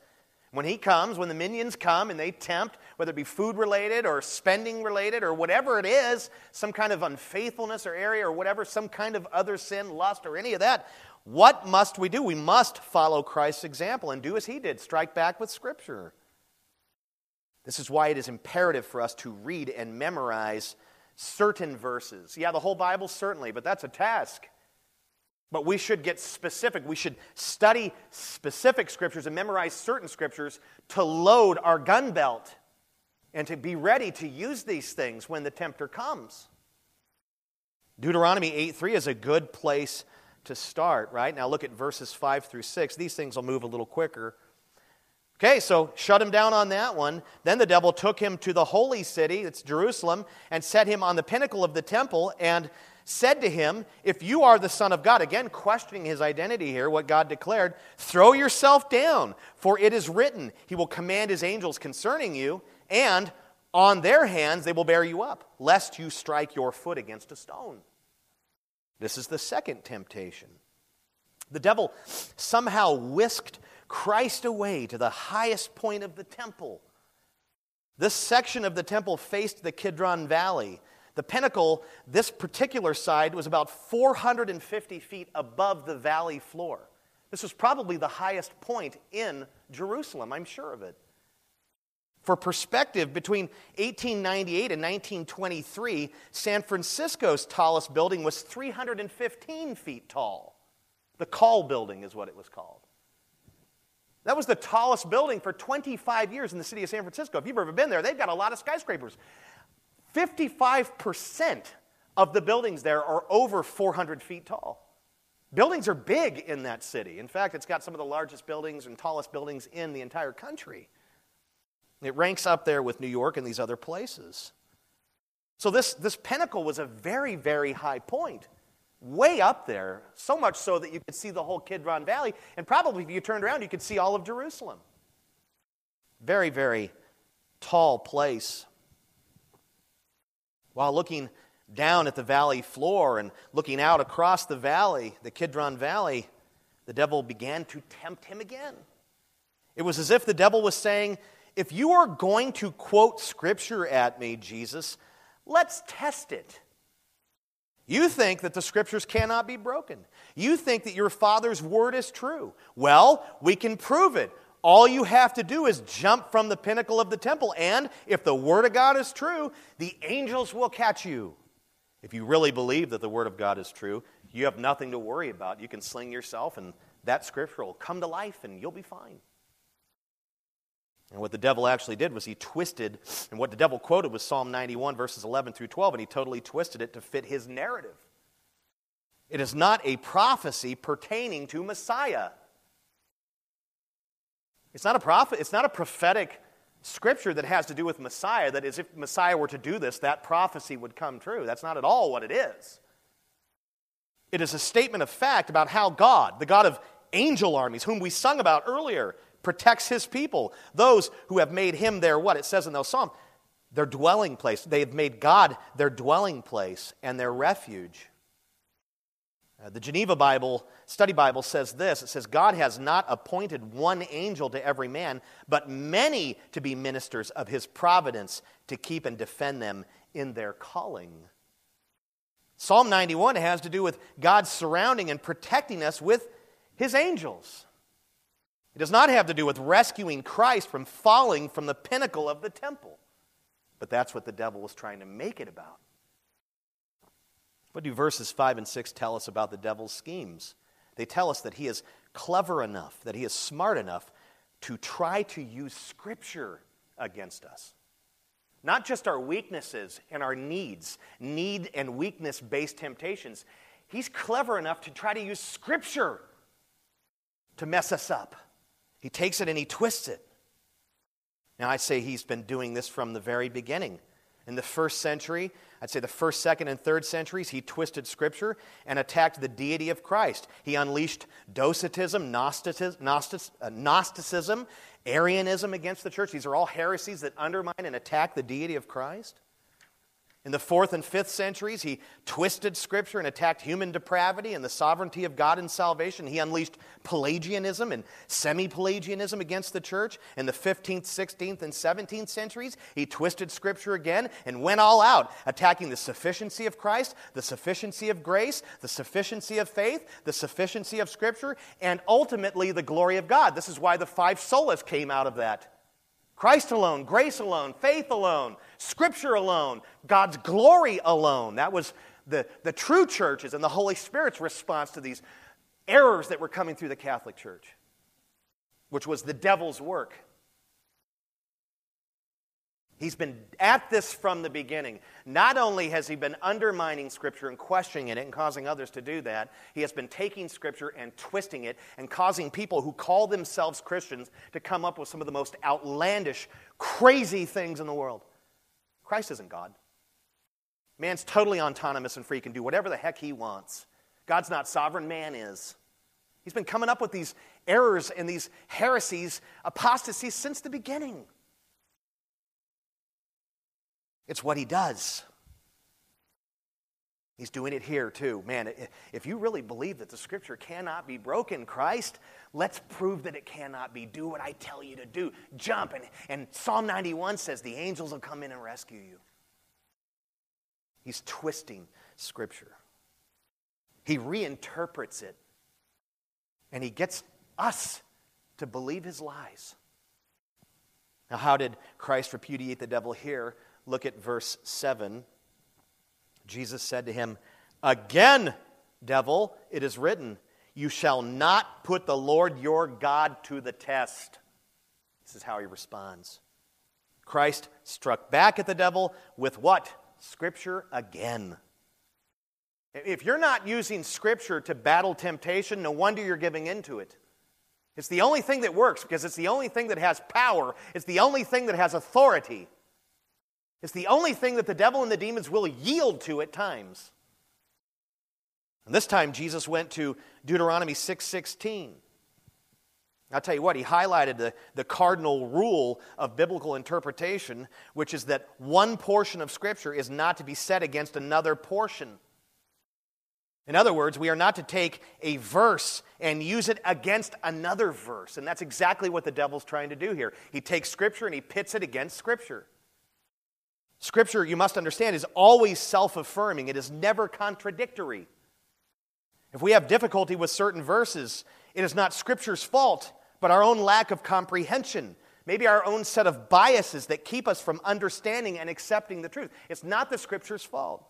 When he comes, when the minions come and they tempt, whether it be food related or spending related or whatever it is, some kind of unfaithfulness or area or whatever, some kind of other sin, lust, or any of that, what must we do? We must follow Christ's example and do as he did strike back with Scripture. This is why it is imperative for us to read and memorize certain verses. Yeah, the whole Bible, certainly, but that's a task. But we should get specific. We should study specific scriptures and memorize certain scriptures to load our gun belt and to be ready to use these things when the tempter comes. Deuteronomy 8 3 is a good place to start, right? Now look at verses 5 through 6. These things will move a little quicker. Okay, so shut him down on that one. Then the devil took him to the holy city, it's Jerusalem, and set him on the pinnacle of the temple and said to him, If you are the Son of God, again questioning his identity here, what God declared, throw yourself down, for it is written, He will command His angels concerning you, and on their hands they will bear you up, lest you strike your foot against a stone. This is the second temptation. The devil somehow whisked Christ away to the highest point of the temple. This section of the temple faced the Kidron Valley. The pinnacle, this particular side, was about 450 feet above the valley floor. This was probably the highest point in Jerusalem, I'm sure of it. For perspective, between 1898 and 1923, San Francisco's tallest building was 315 feet tall. The Call Building is what it was called. That was the tallest building for 25 years in the city of San Francisco. If you've ever been there, they've got a lot of skyscrapers. 55% of the buildings there are over 400 feet tall. Buildings are big in that city. In fact, it's got some of the largest buildings and tallest buildings in the entire country. It ranks up there with New York and these other places. So, this, this pinnacle was a very, very high point, way up there, so much so that you could see the whole Kidron Valley, and probably if you turned around, you could see all of Jerusalem. Very, very tall place. While looking down at the valley floor and looking out across the valley, the Kidron Valley, the devil began to tempt him again. It was as if the devil was saying, If you are going to quote scripture at me, Jesus, let's test it. You think that the scriptures cannot be broken. You think that your father's word is true. Well, we can prove it. All you have to do is jump from the pinnacle of the temple, and if the word of God is true, the angels will catch you. If you really believe that the Word of God is true, you have nothing to worry about. You can sling yourself, and that scripture will come to life, and you'll be fine. And what the devil actually did was he twisted, and what the devil quoted was Psalm 91, verses 11 through 12, and he totally twisted it to fit his narrative. It is not a prophecy pertaining to Messiah. It's not a prophet, it's not a prophetic scripture that has to do with Messiah, that is, if Messiah were to do this, that prophecy would come true. That's not at all what it is. It is a statement of fact about how God, the God of angel armies, whom we sung about earlier, protects his people. Those who have made him their what? It says in those Psalms, their dwelling place. They have made God their dwelling place and their refuge. Uh, the Geneva Bible, Study Bible says this it says, God has not appointed one angel to every man, but many to be ministers of his providence to keep and defend them in their calling. Psalm 91 has to do with God surrounding and protecting us with his angels. It does not have to do with rescuing Christ from falling from the pinnacle of the temple. But that's what the devil was trying to make it about. What do verses 5 and 6 tell us about the devil's schemes? They tell us that he is clever enough, that he is smart enough to try to use Scripture against us. Not just our weaknesses and our needs, need and weakness based temptations. He's clever enough to try to use Scripture to mess us up. He takes it and he twists it. Now, I say he's been doing this from the very beginning. In the first century, I'd say the first, second, and third centuries, he twisted Scripture and attacked the deity of Christ. He unleashed Docetism, uh, Gnosticism, Arianism against the church. These are all heresies that undermine and attack the deity of Christ. In the fourth and fifth centuries, he twisted Scripture and attacked human depravity and the sovereignty of God in salvation. He unleashed Pelagianism and semi Pelagianism against the church. In the 15th, 16th, and 17th centuries, he twisted Scripture again and went all out, attacking the sufficiency of Christ, the sufficiency of grace, the sufficiency of faith, the sufficiency of Scripture, and ultimately the glory of God. This is why the five solas came out of that. Christ alone, grace alone, faith alone, Scripture alone, God's glory alone. That was the, the true churches and the Holy Spirit's response to these errors that were coming through the Catholic Church, which was the devil's work. He's been at this from the beginning. Not only has he been undermining Scripture and questioning it and causing others to do that, he has been taking Scripture and twisting it and causing people who call themselves Christians to come up with some of the most outlandish, crazy things in the world. Christ isn't God. Man's totally autonomous and free, can do whatever the heck he wants. God's not sovereign, man is. He's been coming up with these errors and these heresies, apostasies since the beginning. It's what he does. He's doing it here too. Man, if you really believe that the scripture cannot be broken, Christ, let's prove that it cannot be. Do what I tell you to do. Jump. And, and Psalm 91 says the angels will come in and rescue you. He's twisting scripture, he reinterprets it, and he gets us to believe his lies. Now, how did Christ repudiate the devil here? Look at verse 7. Jesus said to him, Again, devil, it is written, You shall not put the Lord your God to the test. This is how he responds. Christ struck back at the devil with what? Scripture again. If you're not using Scripture to battle temptation, no wonder you're giving into it. It's the only thing that works because it's the only thing that has power, it's the only thing that has authority. It's the only thing that the devil and the demons will yield to at times. And this time Jesus went to Deuteronomy 6:16. I'll tell you what, he highlighted the, the cardinal rule of biblical interpretation, which is that one portion of Scripture is not to be set against another portion. In other words, we are not to take a verse and use it against another verse. And that's exactly what the devil's trying to do here. He takes Scripture and he pits it against Scripture. Scripture, you must understand, is always self affirming, it is never contradictory. If we have difficulty with certain verses, it is not Scripture's fault, but our own lack of comprehension. Maybe our own set of biases that keep us from understanding and accepting the truth. It's not the Scripture's fault.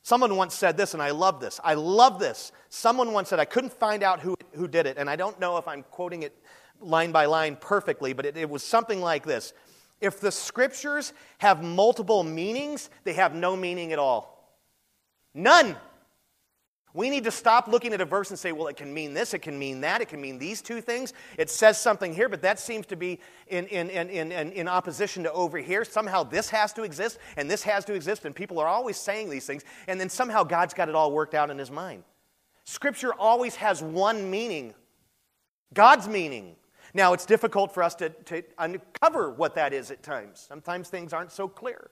Someone once said this, and I love this. I love this. Someone once said, I couldn't find out who, who did it, and I don't know if I'm quoting it line by line perfectly, but it, it was something like this If the scriptures have multiple meanings, they have no meaning at all. None. We need to stop looking at a verse and say, well, it can mean this, it can mean that, it can mean these two things. It says something here, but that seems to be in, in, in, in, in opposition to over here. Somehow this has to exist and this has to exist, and people are always saying these things, and then somehow God's got it all worked out in his mind. Scripture always has one meaning God's meaning. Now, it's difficult for us to, to uncover what that is at times. Sometimes things aren't so clear.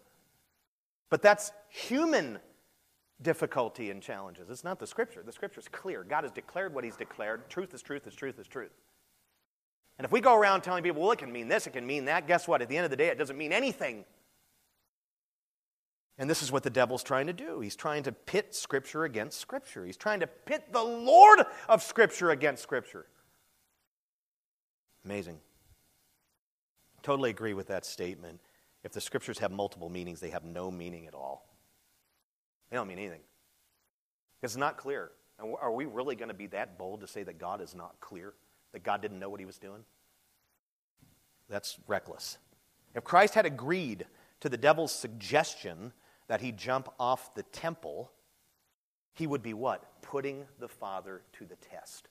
But that's human difficulty and challenges. It's not the scripture. The scripture is clear. God has declared what he's declared. Truth is truth is truth is truth. And if we go around telling people, well, it can mean this, it can mean that, guess what? At the end of the day, it doesn't mean anything. And this is what the devil's trying to do. He's trying to pit Scripture against Scripture. He's trying to pit the Lord of Scripture against Scripture. Amazing. Totally agree with that statement. If the Scriptures have multiple meanings, they have no meaning at all. They don't mean anything. It's not clear. And are we really going to be that bold to say that God is not clear? That God didn't know what he was doing? That's reckless. If Christ had agreed to the devil's suggestion that he jump off the temple, he would be what? Putting the Father to the test.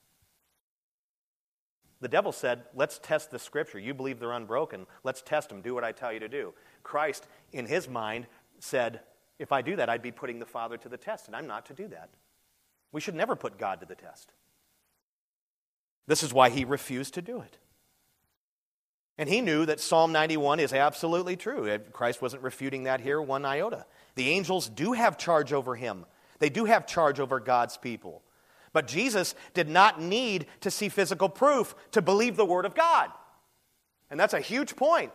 The devil said, Let's test the scripture. You believe they're unbroken. Let's test them. Do what I tell you to do. Christ, in his mind, said, if I do that, I'd be putting the Father to the test, and I'm not to do that. We should never put God to the test. This is why he refused to do it. And he knew that Psalm 91 is absolutely true. Christ wasn't refuting that here one iota. The angels do have charge over him, they do have charge over God's people. But Jesus did not need to see physical proof to believe the Word of God. And that's a huge point.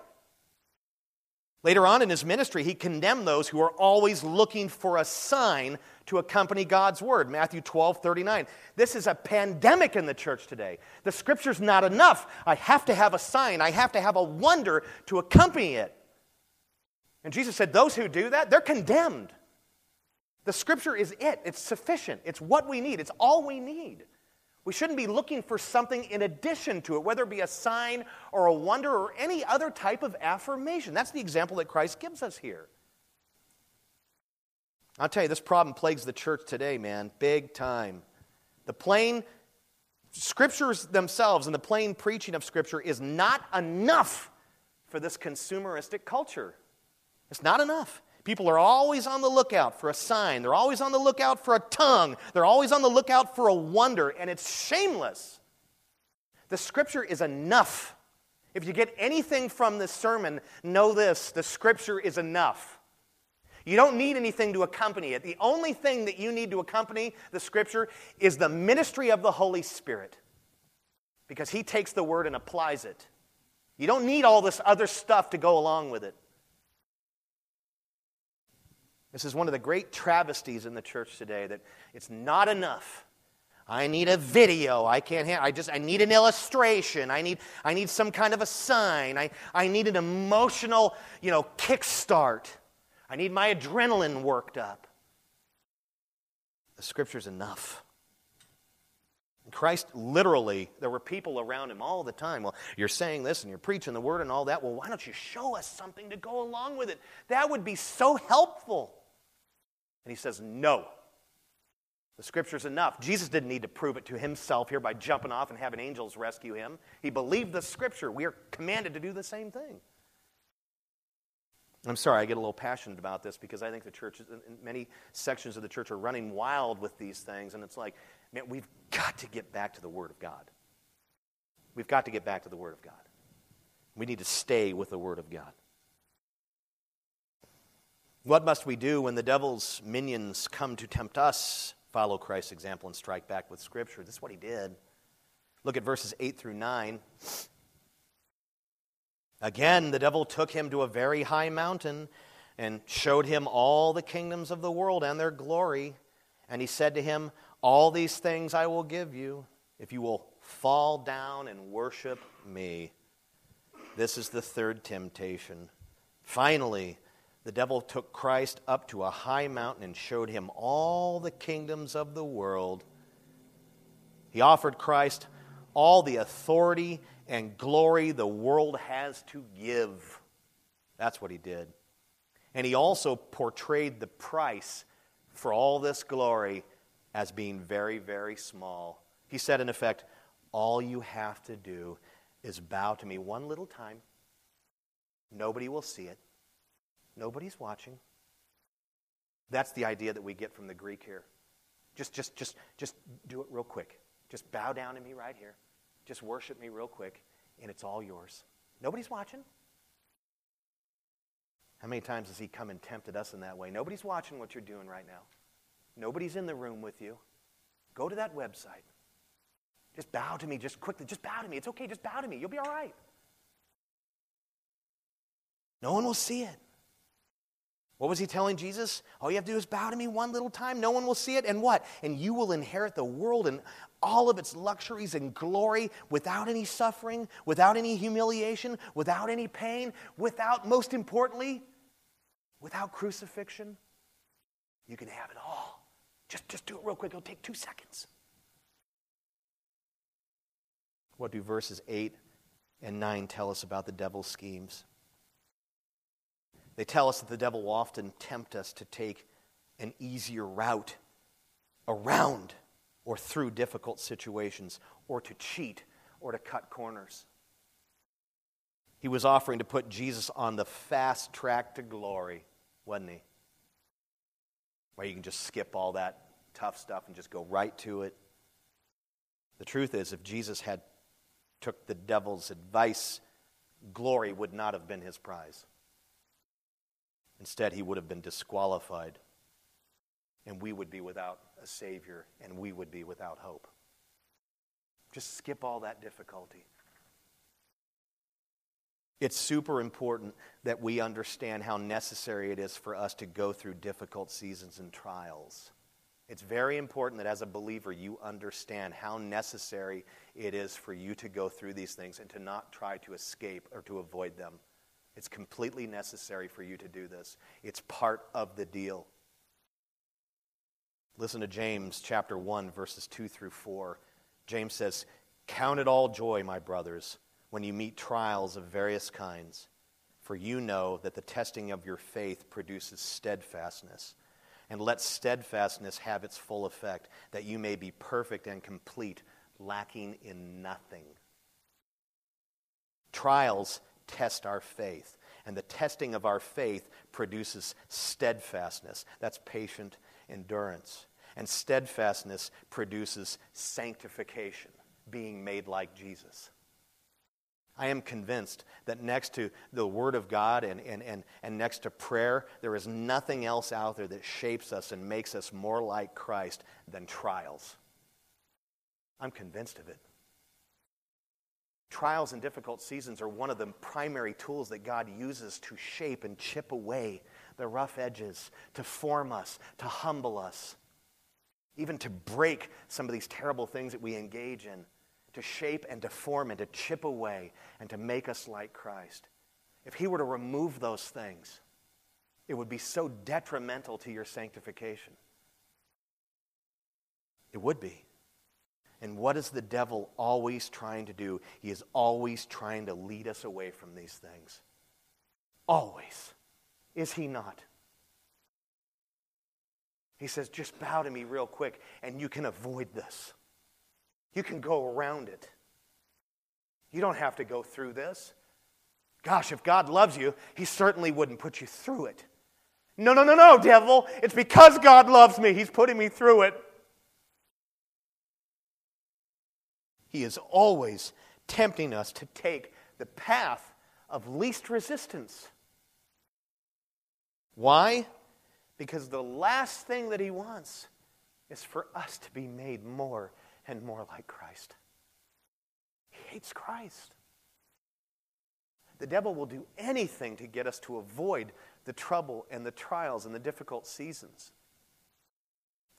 Later on in his ministry, he condemned those who are always looking for a sign to accompany God's word. Matthew 12, 39. This is a pandemic in the church today. The scripture's not enough. I have to have a sign, I have to have a wonder to accompany it. And Jesus said, Those who do that, they're condemned. The scripture is it, it's sufficient, it's what we need, it's all we need. We shouldn't be looking for something in addition to it, whether it be a sign or a wonder or any other type of affirmation. That's the example that Christ gives us here. I'll tell you, this problem plagues the church today, man, big time. The plain scriptures themselves and the plain preaching of Scripture is not enough for this consumeristic culture. It's not enough. People are always on the lookout for a sign. They're always on the lookout for a tongue. They're always on the lookout for a wonder, and it's shameless. The scripture is enough. If you get anything from this sermon, know this the scripture is enough. You don't need anything to accompany it. The only thing that you need to accompany the scripture is the ministry of the Holy Spirit because he takes the word and applies it. You don't need all this other stuff to go along with it. This is one of the great travesties in the church today that it's not enough. I need a video. I can't have, I just I need an illustration. I need I need some kind of a sign. I, I need an emotional, you know, kickstart. I need my adrenaline worked up. The scripture's enough. Christ literally, there were people around him all the time. Well, you're saying this and you're preaching the word and all that. Well, why don't you show us something to go along with it? That would be so helpful. And he says, No. The scripture's enough. Jesus didn't need to prove it to himself here by jumping off and having angels rescue him. He believed the scripture. We are commanded to do the same thing. I'm sorry, I get a little passionate about this because I think the church, many sections of the church are running wild with these things, and it's like, man, we've got to get back to the Word of God. We've got to get back to the Word of God. We need to stay with the Word of God. What must we do when the devil's minions come to tempt us? Follow Christ's example and strike back with Scripture. This is what he did. Look at verses 8 through 9. Again, the devil took him to a very high mountain and showed him all the kingdoms of the world and their glory. And he said to him, All these things I will give you if you will fall down and worship me. This is the third temptation. Finally, the devil took Christ up to a high mountain and showed him all the kingdoms of the world. He offered Christ all the authority and glory the world has to give. That's what he did. And he also portrayed the price for all this glory as being very, very small. He said, in effect, all you have to do is bow to me one little time. Nobody will see it, nobody's watching. That's the idea that we get from the Greek here. Just, just, just, just do it real quick. Just bow down to me right here. Just worship me real quick, and it's all yours. Nobody's watching. How many times has he come and tempted us in that way? Nobody's watching what you're doing right now. Nobody's in the room with you. Go to that website. Just bow to me, just quickly. Just bow to me. It's okay. Just bow to me. You'll be all right. No one will see it. What was he telling Jesus? All you have to do is bow to me one little time. No one will see it. And what? And you will inherit the world and all of its luxuries and glory without any suffering, without any humiliation, without any pain, without, most importantly, without crucifixion. You can have it all. Just, just do it real quick. It'll take two seconds. What do verses 8 and 9 tell us about the devil's schemes? They tell us that the devil will often tempt us to take an easier route around or through difficult situations, or to cheat, or to cut corners. He was offering to put Jesus on the fast track to glory, wasn't he? Where you can just skip all that tough stuff and just go right to it. The truth is, if Jesus had took the devil's advice, glory would not have been his prize. Instead, he would have been disqualified, and we would be without a Savior, and we would be without hope. Just skip all that difficulty. It's super important that we understand how necessary it is for us to go through difficult seasons and trials. It's very important that as a believer you understand how necessary it is for you to go through these things and to not try to escape or to avoid them. It's completely necessary for you to do this. It's part of the deal. Listen to James chapter 1 verses 2 through 4. James says, "Count it all joy, my brothers, when you meet trials of various kinds, for you know that the testing of your faith produces steadfastness." And let steadfastness have its full effect, that you may be perfect and complete, lacking in nothing. Trials test our faith. And the testing of our faith produces steadfastness. That's patient endurance. And steadfastness produces sanctification, being made like Jesus. I am convinced that next to the Word of God and, and, and, and next to prayer, there is nothing else out there that shapes us and makes us more like Christ than trials. I'm convinced of it. Trials and difficult seasons are one of the primary tools that God uses to shape and chip away the rough edges, to form us, to humble us, even to break some of these terrible things that we engage in, to shape and to form and to chip away and to make us like Christ. If He were to remove those things, it would be so detrimental to your sanctification. It would be. And what is the devil always trying to do? He is always trying to lead us away from these things. Always. Is he not? He says, just bow to me real quick, and you can avoid this. You can go around it. You don't have to go through this. Gosh, if God loves you, He certainly wouldn't put you through it. No, no, no, no, devil. It's because God loves me. He's putting me through it. He is always tempting us to take the path of least resistance. Why? Because the last thing that he wants is for us to be made more and more like Christ. He hates Christ. The devil will do anything to get us to avoid the trouble and the trials and the difficult seasons.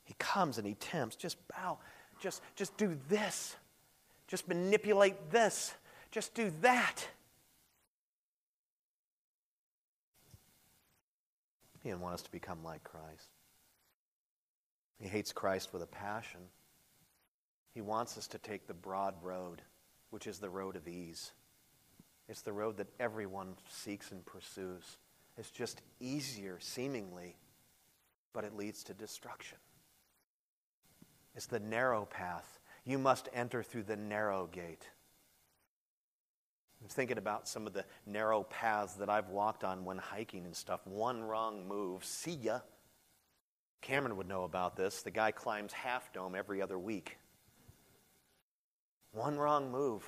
He comes and he tempts. Just bow. Just, just do this. Just manipulate this. Just do that. He didn't want us to become like Christ. He hates Christ with a passion. He wants us to take the broad road, which is the road of ease. It's the road that everyone seeks and pursues. It's just easier, seemingly, but it leads to destruction. It's the narrow path. You must enter through the narrow gate. I'm thinking about some of the narrow paths that I've walked on when hiking and stuff. One wrong move, see ya. Cameron would know about this. The guy climbs Half Dome every other week. One wrong move.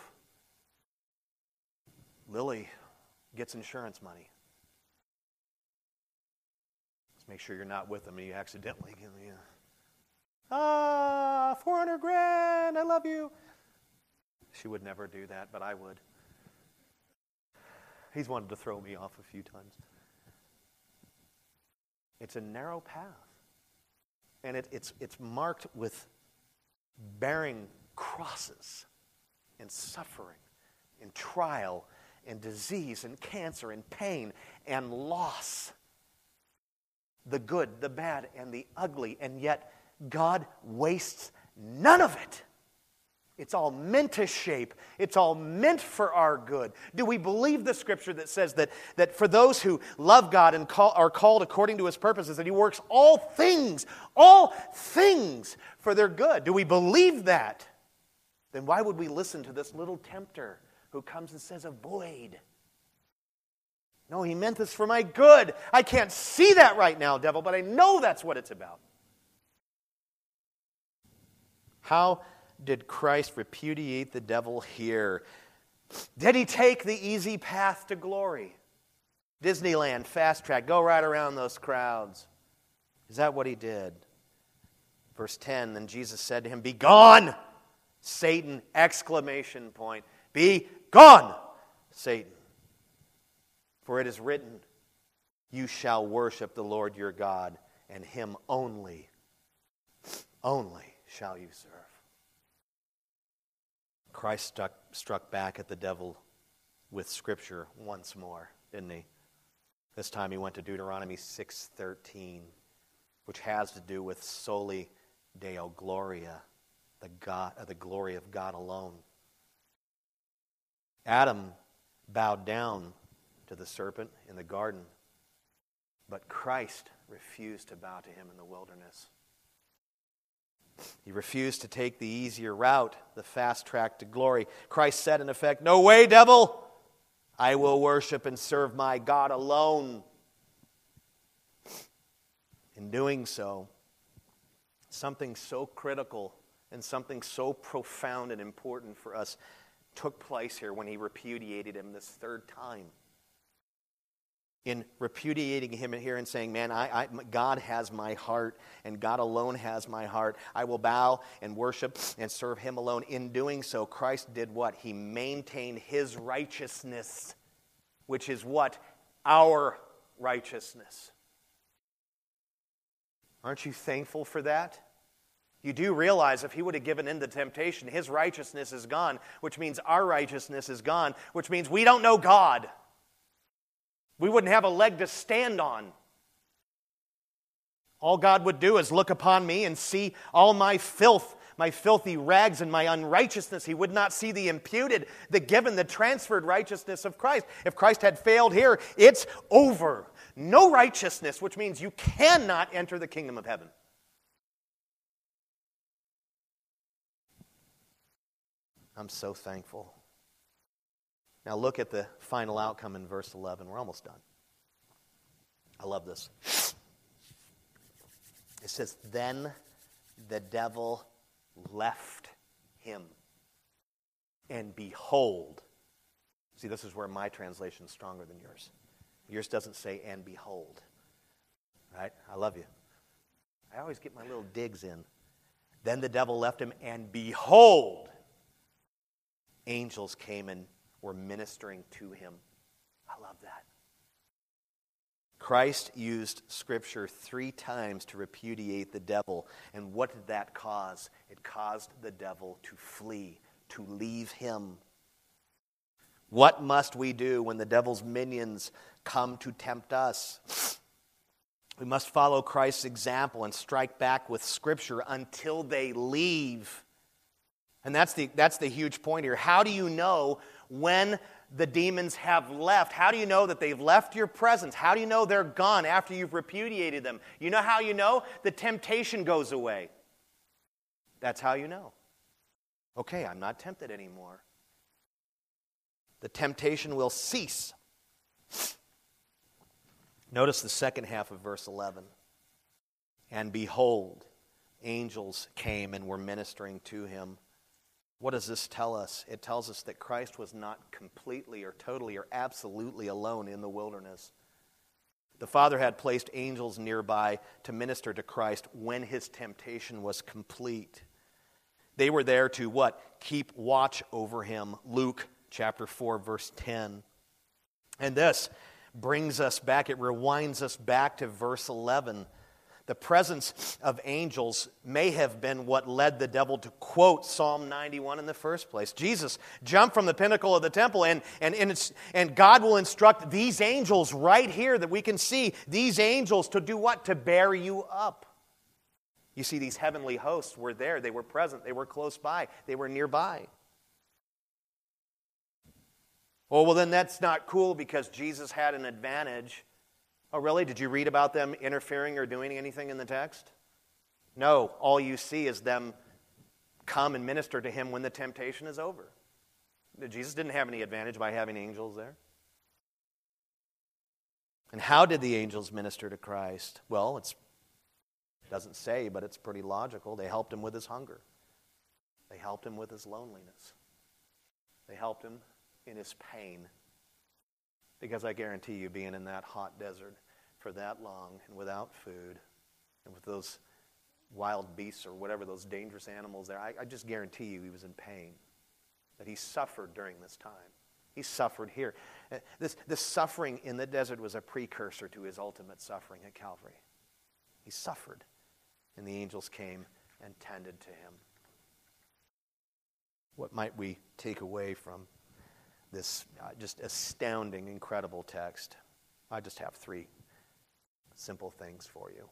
Lily gets insurance money. Let's make sure you're not with them and you accidentally give me a, ah, 400 grand, I love you. She would never do that, but I would. He's wanted to throw me off a few times. It's a narrow path. And it, it's, it's marked with bearing crosses and suffering and trial and disease and cancer and pain and loss. The good, the bad, and the ugly. And yet, God wastes none of it. It's all meant to shape. It's all meant for our good. Do we believe the scripture that says that, that for those who love God and call, are called according to his purposes, that he works all things, all things for their good? Do we believe that? Then why would we listen to this little tempter who comes and says, avoid? No, he meant this for my good. I can't see that right now, devil, but I know that's what it's about. How did Christ repudiate the devil here? Did he take the easy path to glory? Disneyland, fast track, go right around those crowds. Is that what he did? Verse 10 Then Jesus said to him, Be gone, Satan! Exclamation point. Be gone, Satan. For it is written, You shall worship the Lord your God, and him only, only shall you serve. Christ struck, struck back at the devil with Scripture once more, didn't he? This time he went to Deuteronomy 6:13, which has to do with soli Deo Gloria, the, God, the glory of God alone. Adam bowed down to the serpent in the garden, but Christ refused to bow to him in the wilderness. He refused to take the easier route, the fast track to glory. Christ said, in effect, No way, devil! I will worship and serve my God alone. In doing so, something so critical and something so profound and important for us took place here when he repudiated him this third time in repudiating him here and saying, Man, I, I, God has my heart, and God alone has my heart. I will bow and worship and serve him alone. In doing so, Christ did what? He maintained his righteousness, which is what? Our righteousness. Aren't you thankful for that? You do realize if he would have given in to temptation, his righteousness is gone, which means our righteousness is gone, which means we don't know God. We wouldn't have a leg to stand on. All God would do is look upon me and see all my filth, my filthy rags, and my unrighteousness. He would not see the imputed, the given, the transferred righteousness of Christ. If Christ had failed here, it's over. No righteousness, which means you cannot enter the kingdom of heaven. I'm so thankful now look at the final outcome in verse 11. We're almost done. I love this. It says, Then the devil left him. And behold, see, this is where my translation is stronger than yours. Yours doesn't say, and behold. Right? I love you. I always get my little digs in. Then the devil left him, and behold, angels came and were ministering to him. I love that. Christ used Scripture three times to repudiate the devil. And what did that cause? It caused the devil to flee, to leave him. What must we do when the devil's minions come to tempt us? We must follow Christ's example and strike back with Scripture until they leave. And that's the, that's the huge point here. How do you know when the demons have left? How do you know that they've left your presence? How do you know they're gone after you've repudiated them? You know how you know? The temptation goes away. That's how you know. Okay, I'm not tempted anymore. The temptation will cease. Notice the second half of verse 11. And behold, angels came and were ministering to him. What does this tell us? It tells us that Christ was not completely or totally or absolutely alone in the wilderness. The Father had placed angels nearby to minister to Christ when his temptation was complete. They were there to what? Keep watch over him. Luke chapter 4, verse 10. And this brings us back, it rewinds us back to verse 11 the presence of angels may have been what led the devil to quote Psalm 91 in the first place. Jesus jumped from the pinnacle of the temple, and, and, and, and God will instruct these angels right here that we can see these angels to do what? To bear you up. You see, these heavenly hosts were there, they were present, they were close by, they were nearby. Oh, well, then that's not cool because Jesus had an advantage Oh, really? Did you read about them interfering or doing anything in the text? No, all you see is them come and minister to him when the temptation is over. Jesus didn't have any advantage by having angels there. And how did the angels minister to Christ? Well, it doesn't say, but it's pretty logical. They helped him with his hunger. They helped him with his loneliness. They helped him in his pain. Because I guarantee you, being in that hot desert for that long and without food and with those wild beasts or whatever, those dangerous animals there, I, I just guarantee you he was in pain. That he suffered during this time. He suffered here. Uh, this, this suffering in the desert was a precursor to his ultimate suffering at Calvary. He suffered, and the angels came and tended to him. What might we take away from this uh, just astounding, incredible text. I just have three simple things for you.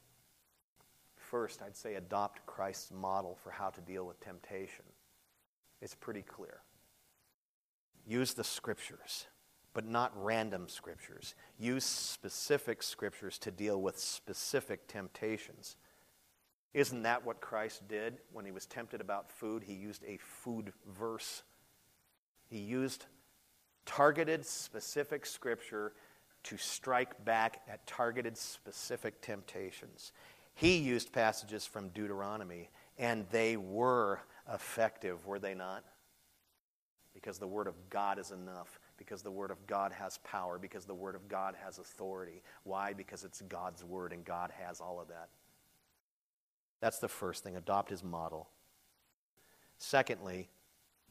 First, I'd say adopt Christ's model for how to deal with temptation. It's pretty clear. Use the scriptures, but not random scriptures. Use specific scriptures to deal with specific temptations. Isn't that what Christ did when he was tempted about food? He used a food verse. He used targeted, specific scripture to strike back at targeted, specific temptations. He used passages from Deuteronomy, and they were effective, were they not? Because the Word of God is enough, because the Word of God has power, because the Word of God has authority. Why? Because it's God's Word, and God has all of that. That's the first thing. Adopt His model. Secondly,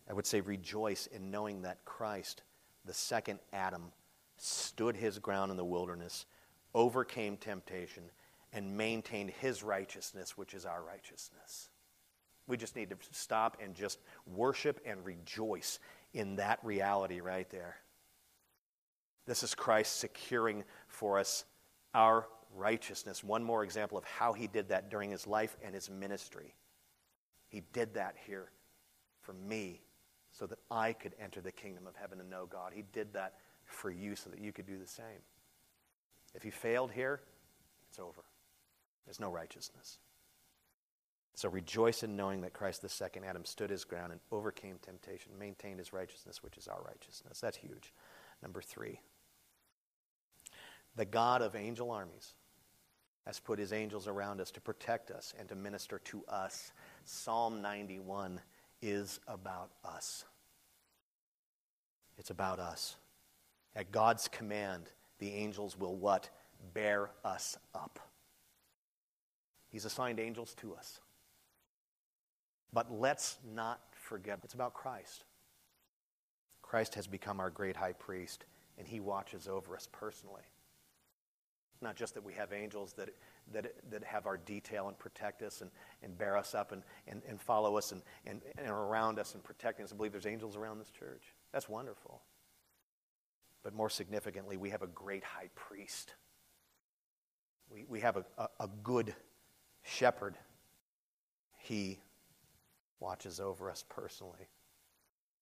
I would say rejoice in knowing that Christ the second Adam, stood his ground in the wilderness, overcame temptation, and maintained his righteousness, which is our righteousness. We just need to stop and just worship and rejoice in that reality right there. This is Christ securing for us our righteousness. One more example of how he did that during his life and his ministry. He did that here for me so that I could enter the kingdom of heaven and know God. He did that for you so that you could do the same. If you failed here, it's over. There's no righteousness. So rejoice in knowing that Christ, the second Adam, stood his ground and overcame temptation, maintained his righteousness, which is our righteousness. That's huge. Number three, the God of angel armies has put his angels around us to protect us and to minister to us. Psalm 91 is about us. It's about us. At God's command, the angels will what? Bear us up. He's assigned angels to us. But let's not forget it's about Christ. Christ has become our great high priest, and he watches over us personally. Not just that we have angels that, that, that have our detail and protect us and, and bear us up and, and, and follow us and, and, and around us and protecting us. I believe there's angels around this church. That's wonderful. But more significantly, we have a great high priest. We, we have a, a, a good shepherd. He watches over us personally.